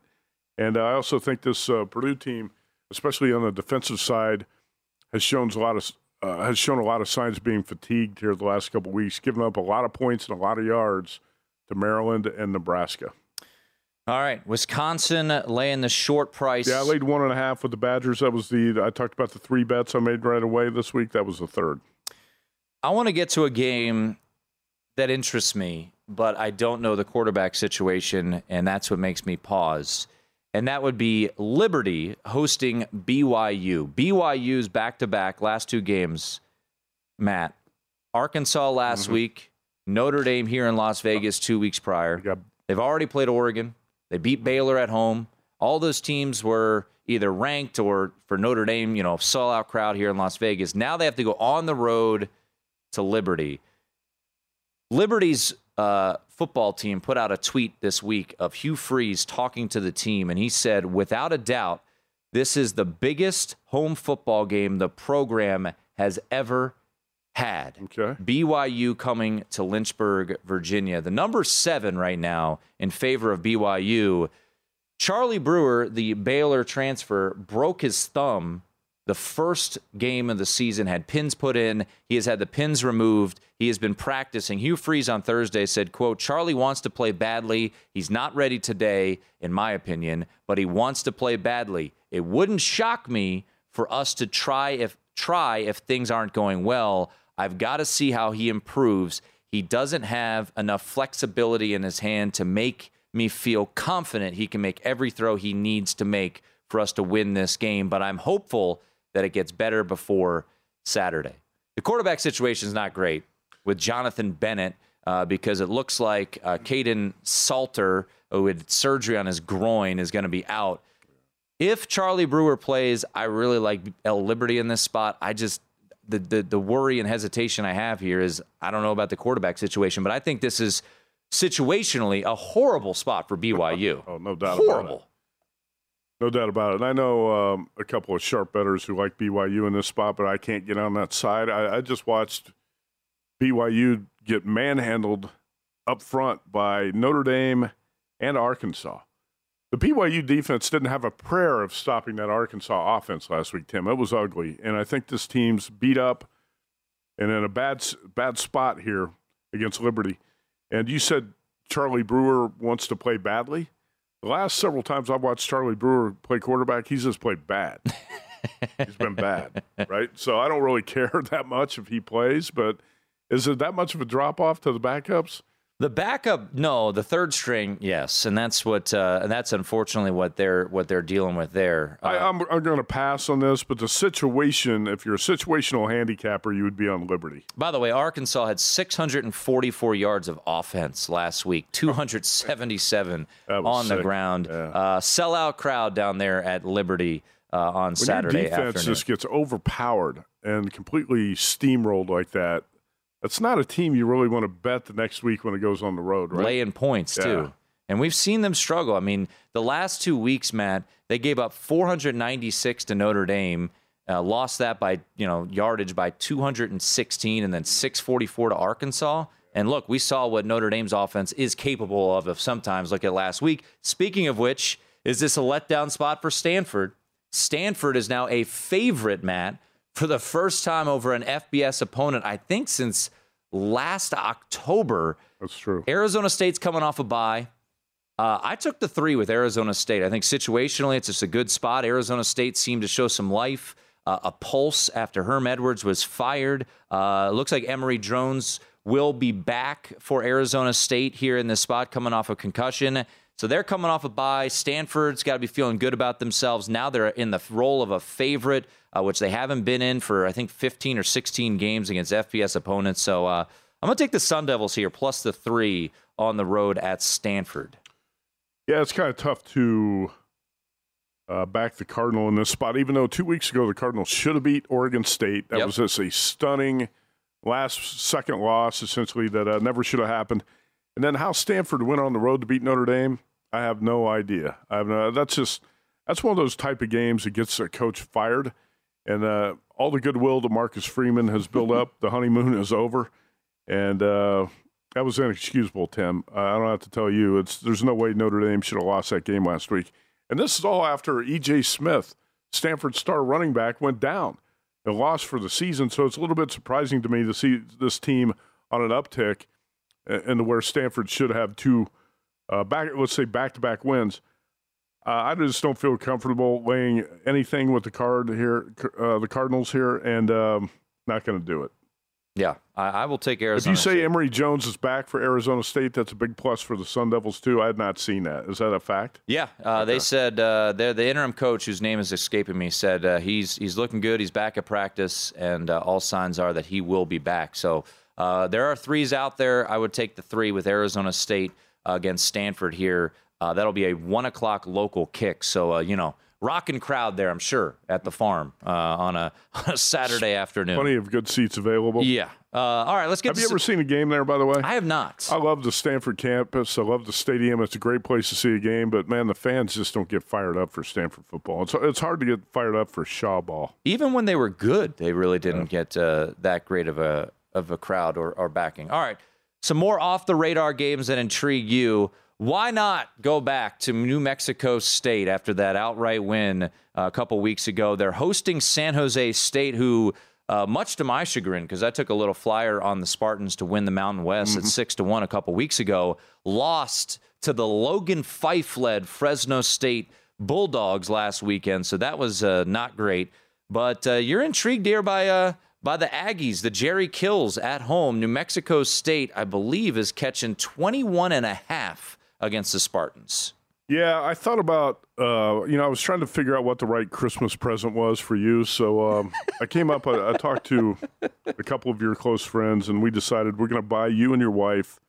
Speaker 5: And I also think this uh, Purdue team, especially on the defensive side, has shown a lot of uh, has shown a lot of signs of being fatigued here the last couple of weeks, giving up a lot of points and a lot of yards to Maryland and Nebraska.
Speaker 4: All right, Wisconsin laying the short price.
Speaker 5: Yeah, I laid one and a half with the Badgers. That was the I talked about the three bets I made right away this week. That was the third.
Speaker 4: I want to get to a game that interests me, but I don't know the quarterback situation, and that's what makes me pause. And that would be Liberty hosting BYU. BYU's back to back last two games, Matt. Arkansas last mm-hmm. week, Notre Dame here in Las Vegas two weeks prior.
Speaker 5: got-
Speaker 4: They've already played Oregon. They beat mm-hmm. Baylor at home. All those teams were either ranked or for Notre Dame, you know, sellout crowd here in Las Vegas. Now they have to go on the road to Liberty. Liberty's uh, football team put out a tweet this week of Hugh Freeze talking to the team, and he said, without a doubt, this is the biggest home football game the program has ever had.
Speaker 5: Okay.
Speaker 4: BYU coming to Lynchburg, Virginia. The number seven right now in favor of BYU. Charlie Brewer, the Baylor transfer, broke his thumb the first game of the season, had pins put in. He has had the pins removed. He has been practicing. Hugh Freeze on Thursday said, quote, Charlie wants to play badly. He's not ready today, in my opinion, but he wants to play badly. It wouldn't shock me for us to try if try if things aren't going well. I've got to see how he improves. He doesn't have enough flexibility in his hand to make me feel confident he can make every throw he needs to make for us to win this game, but I'm hopeful that it gets better before Saturday. The quarterback situation is not great with Johnathan Bennett uh, because it looks like uh, Kaidon Salter, who had surgery on his groin, is going to be out. If Charlie Brewer plays, I really like El Liberty in this spot. I just the, the the worry and hesitation I have here is I don't know about the quarterback situation, but I think this is situationally a horrible spot for BYU.
Speaker 5: Oh, no doubt
Speaker 4: horrible.
Speaker 5: No doubt about it. And I know um, a couple of sharp bettors who like BYU in this spot, but I can't get on that side. I, I just watched BYU get manhandled up front by Notre Dame and Arkansas. The BYU defense didn't have a prayer of stopping that Arkansas offense last week, Tim. It was ugly. And I think this team's beat up and in a bad, bad spot here against Liberty. And you said Charlie Brewer wants to play badly. The last several times I've watched Charlie Brewer play quarterback, he's just played bad. he's been bad, right? So I don't really care that much if he plays, but is it that much of a drop off to the backups?
Speaker 4: The backup, no. The third string, yes, and that's what, uh, and that's unfortunately what they're what they're dealing with there. Uh,
Speaker 5: I, I'm, I'm going to pass on this, but the situation, if you're a situational handicapper, you would be on Liberty.
Speaker 4: by the way, Arkansas had 644 yards of offense last week, 277
Speaker 5: That was
Speaker 4: on the ground.
Speaker 5: Yeah.
Speaker 4: Uh, sellout crowd down there at Liberty uh, on
Speaker 5: When
Speaker 4: Saturday
Speaker 5: your defense
Speaker 4: afternoon.
Speaker 5: just gets overpowered and completely steamrolled like that, that's not a team you really want to bet the next week when it goes on the road, right?
Speaker 4: laying points
Speaker 5: Yeah.
Speaker 4: too. And we've seen them struggle. I mean, the last two weeks, Matt, they gave up 496 to Notre Dame, uh, lost that by you know yardage by 216, and then 644 to Arkansas. And look, we saw what Notre Dame's offense is capable of. if sometimes, look at last week. Speaking of which, is this a letdown spot for Stanford? Stanford is now a favorite, Matt, for the first time over an FBS opponent. I think since last October.
Speaker 5: That's true.
Speaker 4: Arizona State's coming off a bye. Uh, I took the three with Arizona State. I think situationally, it's just a good spot. Arizona State seemed to show some life, uh, a pulse after Herm Edwards was fired. Uh, looks like Emory Jones will be back for Arizona State here in this spot, coming off a concussion. So they're coming off a bye. Stanford's got to be feeling good about themselves. Now they're in the role of a favorite, uh, which they haven't been in for, I think, 15 or 16 games against FBS opponents. So uh, I'm going to take the Sun Devils here, plus the three on the road at Stanford.
Speaker 5: Yeah, it's kind of tough to uh, back the Cardinal in this spot, even though two weeks ago the Cardinals should have beat Oregon State. That
Speaker 4: Yep.
Speaker 5: was just a stunning last second loss, essentially, that uh, never should have happened. And then how Stanford went on the road to beat Notre Dame, I have no idea. I have no, that's just that's one of those type of games that gets a coach fired, and uh, all the goodwill that Marcus Freeman has built up, the honeymoon is over, and uh, that was inexcusable, Tim. Uh, I don't have to tell you. It's there's no way Notre Dame should have lost that game last week. And this is all after E.J. Smith, Stanford star running back, went down and lost for the season. So it's a little bit surprising to me to see this team on an uptick and where Stanford should have two uh, back, let's say back to back wins. Uh, I just don't feel comfortable laying anything with the card here, uh, the Cardinals here, and um, not going to do it.
Speaker 4: Yeah, I, I will take Arizona.
Speaker 5: If you say
Speaker 4: State.
Speaker 5: Emory Jones is back for Arizona State, that's a big plus for the Sun Devils too. I had not seen that. Is that a fact?
Speaker 4: yeah, uh, they said uh, the interim coach, whose name is escaping me, said uh, he's he's looking good. He's back at practice, and uh, all signs are that he will be back. So uh, there are threes out there. I would take the three with Arizona State uh, against Stanford here. Uh, that'll be a one o'clock local kick. So uh, you know, rocking crowd there, I'm sure, at the farm uh, on a on a Saturday afternoon.
Speaker 5: Plenty of good seats available.
Speaker 4: Yeah. Uh, all right, let's get.
Speaker 5: Have you ever seen a game there, by the way?
Speaker 4: I have not.
Speaker 5: I love the Stanford campus. I love the stadium. It's a great place to see a game, but man, the fans just don't get fired up for Stanford football. It's, it's hard to get fired up for Shaw ball.
Speaker 4: even when they were good, they really didn't get uh, that great of a of a crowd or, or backing. All right, some more off the radar games that intrigue you. Why not go back to New Mexico State after that outright win uh, a couple weeks ago? They're hosting San Jose State, who, uh, much to my chagrin, because I took a little flyer on the Spartans to win the Mountain West at six to one a couple weeks ago, lost to the Logan Fife led Fresno State Bulldogs last weekend. So that was uh, not great. But uh, you're intrigued here by uh, by the Aggies, the Jerry Kills at home. New Mexico State, I believe, is catching 21 and a half against the Spartans.
Speaker 5: Yeah, I thought about, uh, you know, I was trying to figure out what the right Christmas present was for you. So um, I came up, I, I talked to a couple of your close friends, and we decided we're going to buy you and your wife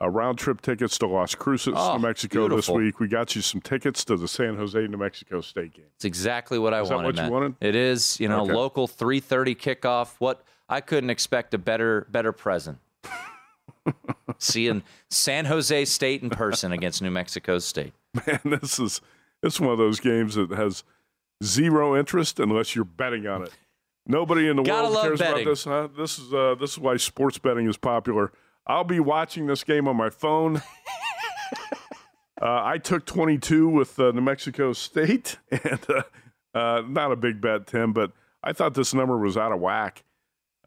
Speaker 5: uh, round trip tickets to Las Cruces,
Speaker 4: Oh,
Speaker 5: New Mexico
Speaker 4: beautiful.
Speaker 5: this week. We got you some tickets to the San Jose, New Mexico State game.
Speaker 4: It's exactly what I
Speaker 5: Is that
Speaker 4: wanted.
Speaker 5: what you wanted?
Speaker 4: It is, you know,
Speaker 5: Okay.
Speaker 4: local 3:30 kickoff. What I couldn't expect a better better present. Seeing San Jose State in person against New Mexico State.
Speaker 5: Man, this is is one of those games that has zero interest unless you're betting on it. Nobody in the
Speaker 4: Gotta
Speaker 5: world cares
Speaker 4: betting.
Speaker 5: about this. Huh? This is uh, this is why sports betting is popular. I'll be watching this game on my phone. uh, I took 22 with uh, New Mexico State, and uh, uh, not a big bet, Tim, but I thought this number was out of whack.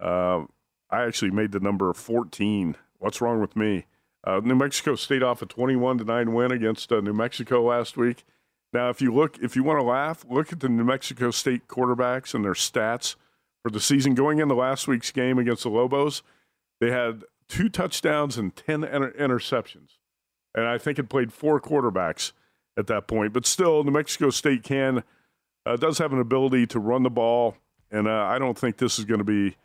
Speaker 5: Uh, I actually made the number 14. What's wrong with me? Uh, New Mexico State off a 21 to 9 win against New Mexico last week. Now, if you look, if you want to laugh, look at the New Mexico State quarterbacks and their stats for the season. Going into last week's game against the Lobos, they had two touchdowns and 10 inter- interceptions. And I think it played four quarterbacks at that point. But still, New Mexico State can uh, does have an ability to run the ball, and uh, I don't think this is going to be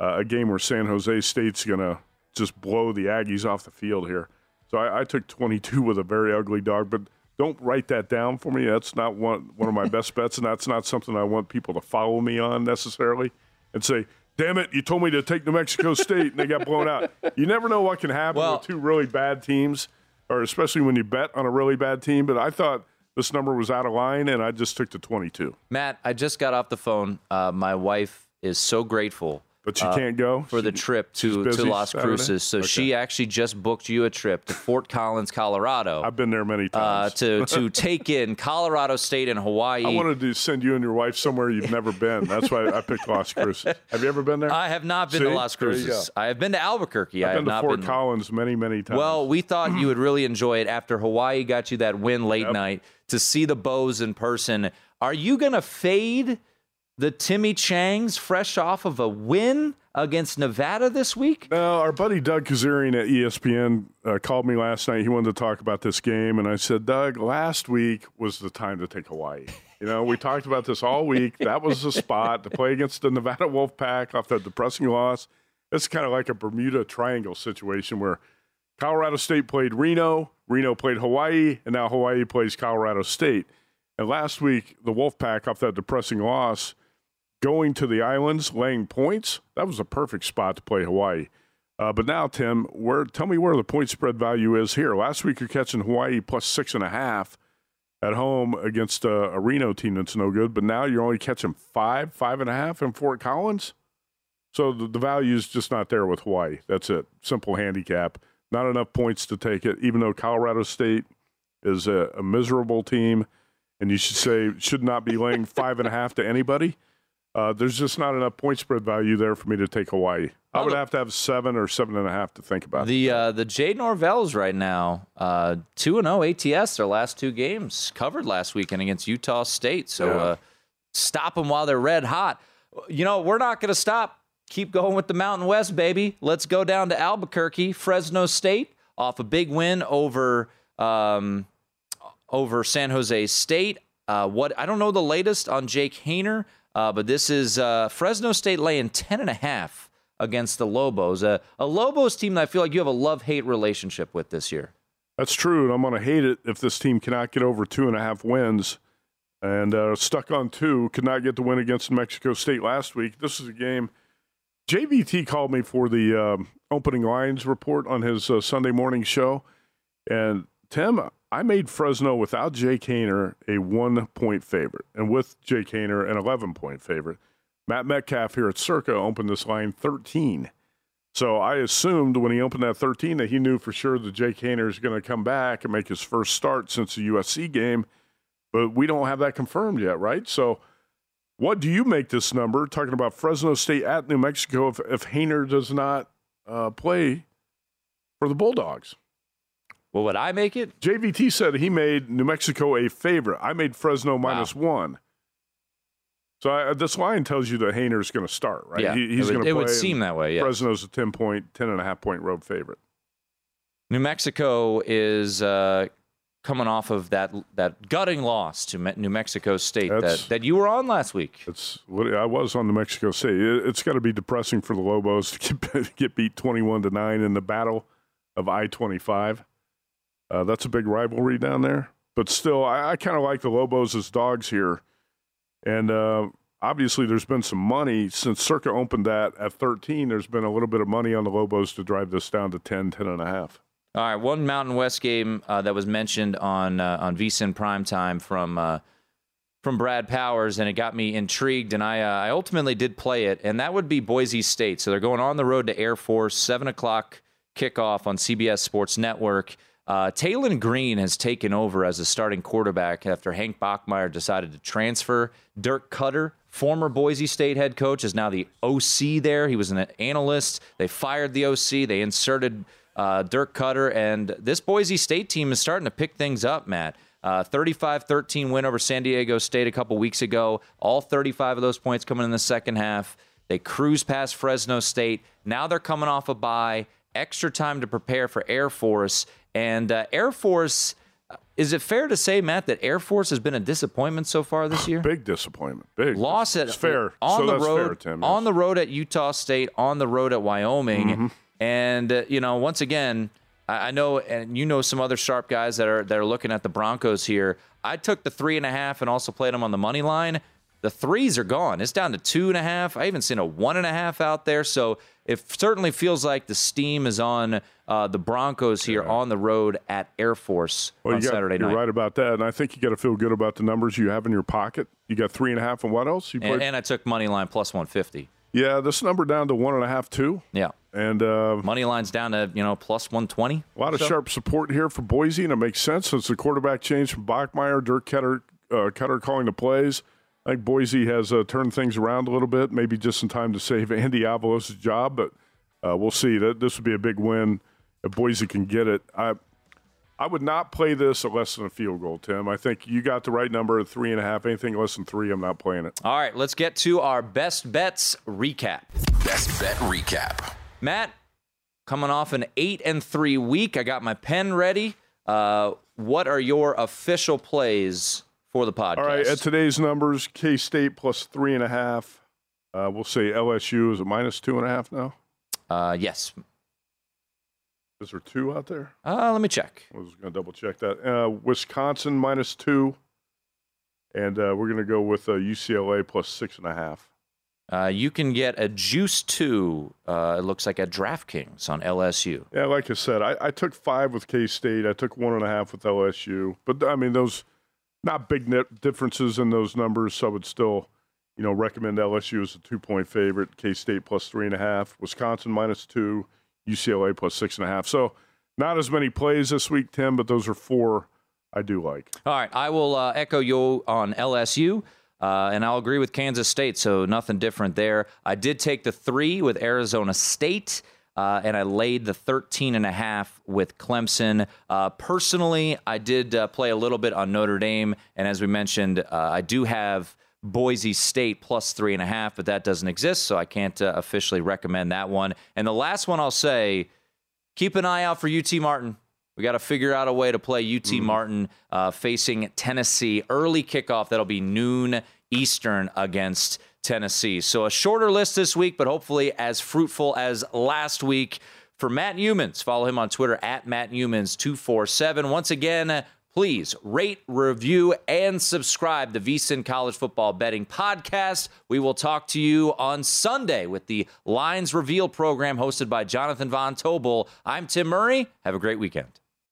Speaker 5: uh, a game where San Jose State's going to just blow the Aggies off the field here. So I, I, took 22 with a very ugly dog, but don't write that down for me. That's not one one of my best bets, and that's not something I want people to follow me on necessarily and say. Damn it! You told me to take New Mexico State, and they got blown out. You never know what can happen well, with two really bad teams, or especially when you bet on a really bad team. But I thought this number was out of line, and I just took the 22.
Speaker 4: Matt, I just got off the phone. Uh, my wife is so grateful
Speaker 5: but she uh, can't go
Speaker 4: for
Speaker 5: she,
Speaker 4: the trip to, to Las Saturday? Cruces. So okay. she actually just booked you a trip to Fort Collins, Colorado.
Speaker 5: I've been there many uh,
Speaker 4: times. Uh, to to take in Colorado State and Hawaii.
Speaker 5: I wanted to send you and your wife somewhere you've never been. That's why I picked Las Cruces. Have you ever been there?
Speaker 4: I have not been See? to Las Cruces. I have been to Albuquerque.
Speaker 5: I've
Speaker 4: I have
Speaker 5: been to Fort
Speaker 4: been
Speaker 5: Collins many many times.
Speaker 4: Well, we thought you would really enjoy it after Hawaii got you that win late yep. night to see the Bows in person. Are you going to fade the Timmy Changs fresh off of a win? against Nevada this week?
Speaker 5: Our buddy Doug Kezirian at ESPN uh, called me last night. He wanted to talk about this game, and I said, Doug, last week was the time to take Hawaii. You know, we talked about this all week. That was the spot to play against the Nevada Wolfpack off that depressing loss. It's kind of like a Bermuda Triangle situation where Colorado State played Reno, Reno played Hawaii, and now Hawaii plays Colorado State. And last week, the Wolfpack off that depressing loss – going to the islands, laying points, that was a perfect spot to play Hawaii. Uh, but now, Tim, where tell me where the point spread value is here. Last week you're catching Hawaii plus six and a half at home against a, a Reno team that's no good, but now you're only catching five, five and a half in Fort Collins. So the, the value is just not there with Hawaii. That's it. Simple handicap. Not enough points to take it, even though Colorado State is a, a miserable team, and you should say should not be laying five and a half to anybody. Uh, there's just not enough point spread value there for me to take Hawaii. I would have to have seven or seven and a half to think about.
Speaker 4: The uh, the Jay Norvells right now uh, two and zero oh ATS. Their last two games covered last weekend against Utah State. So yeah. uh, stop them while they're red hot. You know we're not going to stop. Keep going with the Mountain West, baby. Let's go down to Albuquerque, Fresno State, off a big win over um, over San Jose State. Uh, what I don't know the latest on Jake Haener. Uh, but this is uh, Fresno State laying 10.5 against the Lobos. Uh, a Lobos team that I feel like you have a love hate relationship with this year.
Speaker 5: That's true, and I'm going to hate it if this team cannot get over two and a half wins. And uh, stuck on two, could not get the win against Mexico State last week. This is a game. JVT called me for the um, opening lines report on his uh, Sunday morning show. And Tim, I made Fresno without Jake Haener a one point favorite, and with Jake Haener an 11 point favorite. Matt Metcalf here at Circa opened this line 13. So I assumed when he opened that 13 that he knew for sure that Jake Haener is going to come back and make his first start since the USC game, but we don't have that confirmed yet, right? So what do you make this number? Talking about Fresno State at New Mexico if, if Haener does not uh, play for the Bulldogs.
Speaker 4: Well, would I make it?
Speaker 5: JVT said he made New Mexico a favorite. I made Fresno minus wow. one. So I, this line tells you that Haener's going to start, right?
Speaker 4: Yeah, he, he's going to play. It would seem that way. Yeah.
Speaker 5: Fresno's a 10 point, 10 and a half point road favorite.
Speaker 4: New Mexico is uh, coming off of that that gutting loss to New Mexico State that, that you were on last week.
Speaker 5: It's what I was on New Mexico State. It, has got to be depressing for the Lobos to get, get beat 21 to 9 in the battle of I 25. Uh, that's a big rivalry down there. But still, I, I kind of like the Lobos as dogs here. And uh, obviously, there's been some money since Circa opened that at 13. There's been a little bit of money on the Lobos to drive this down to 10, 10 and a half.
Speaker 4: All right, one Mountain West game uh, that was mentioned on uh, on VSIN primetime from uh, from Brad Powers, and it got me intrigued, and I uh, I ultimately did play it, and that would be Boise State. So they're going on the road to Air Force, seven o'clock kickoff on CBS Sports Network. Uh, Taylen Green has taken over as a starting quarterback after Hank Bachmeier decided to transfer. Dirk Koetter, former Boise State head coach, is now the OC there. He was an analyst. They fired the OC. They inserted uh, Dirk Koetter, and this Boise State team is starting to pick things up, Matt. Uh, 35 13 win over San Diego State a couple weeks ago. All 35 of those points coming in the second half. They cruise past Fresno State. Now they're coming off a bye extra time to prepare for Air Force. And uh, Air Force, uh, is it fair to say, Matt, that Air Force has been a disappointment so far this year?
Speaker 5: Big disappointment. Big
Speaker 4: Loss at
Speaker 5: it's fair
Speaker 4: on
Speaker 5: So
Speaker 4: the
Speaker 5: that's
Speaker 4: road,
Speaker 5: fair, Tim,
Speaker 4: on the road at Utah State, on the road at Wyoming,
Speaker 5: Mm-hmm.
Speaker 4: and uh, you know, once again, I, I know, and you know, some other sharp guys that are that are looking at the Broncos here. I took the three and a half and also played them on the money line. The threes are gone. It's down to two and a half. I even seen a one and a half out there. So it certainly feels like the steam is on uh, the Broncos here on the road at Air Force
Speaker 5: Well,
Speaker 4: on
Speaker 5: you got,
Speaker 4: Saturday night.
Speaker 5: you're right about that, and I think you got to feel good about the numbers you have in your pocket. You got three and a half, and what else? You
Speaker 4: And, and I took money line plus 150.
Speaker 5: yeah, this number down to one and a half, two,
Speaker 4: Yeah.
Speaker 5: and uh,
Speaker 4: Money line's down to, you know, plus 120.
Speaker 5: a lot of
Speaker 4: So-
Speaker 5: sharp support here for Boise, and it makes sense since the quarterback change from Bachmeier, Dirk Koetter, uh, Koetter calling the plays. I think Boise has uh, turned things around a little bit, maybe just in time to save Andy Avalos' job, but uh, we'll see. That this would be a big win if Boise can get it. I I would not play this at less than a field goal, Tim. I think you got the right number at three and a half. Anything less than three, I'm not playing it.
Speaker 4: All right, let's get to our best bets recap.
Speaker 3: Best bet recap.
Speaker 4: Matt, coming off an eight and three week, I got my pen ready. Uh, what are your official plays for the podcast?
Speaker 5: All right, at today's numbers, K State plus three and a half. Uh, we'll say LSU is a minus two and a half now.
Speaker 4: uh, yes.
Speaker 5: Is there two out there?
Speaker 4: Uh, let me check.
Speaker 5: I was going to double check that. Uh, Wisconsin minus two, and uh, we're going to go with uh, UCLA plus six and a half.
Speaker 4: Uh, you can get a juice two. Uh, it looks like at DraftKings on LSU.
Speaker 5: Yeah, like I said, I, I took five with K State. I took one and a half with LSU, but I mean those not big differences in those numbers. So I would still, you know, recommend LSU as a two point favorite. K State plus three and a half. Wisconsin minus two. UCLA plus six and a half. So not as many plays this week, Tim, but those are four I do like.
Speaker 4: All right, I will uh, echo you on LSU, uh, and I'll agree with Kansas State, so nothing different there. I did take the three with Arizona State. Uh, and I laid the 13 and a half with Clemson. Uh, personally, I did uh, play a little bit on Notre Dame, and as we mentioned, uh, I do have Boise State plus three and a half, but that doesn't exist, so I can't uh, officially recommend that one. And the last one I'll say, keep an eye out for UT Martin. We got to figure out a way to play UT Martin uh, facing Tennessee. Early kickoff, that'll be noon Eastern against Tennessee. So a shorter list this week, but hopefully as fruitful as last week. For Matt Youmans, follow him on Twitter at Matt Youmans247. Once again, uh, please rate, review, and subscribe to VSIN College Football Betting Podcast. We will talk to you on Sunday with the Lines Reveal program hosted by Jonathan Von Tobel. I'm Tim Murray. Have a great weekend.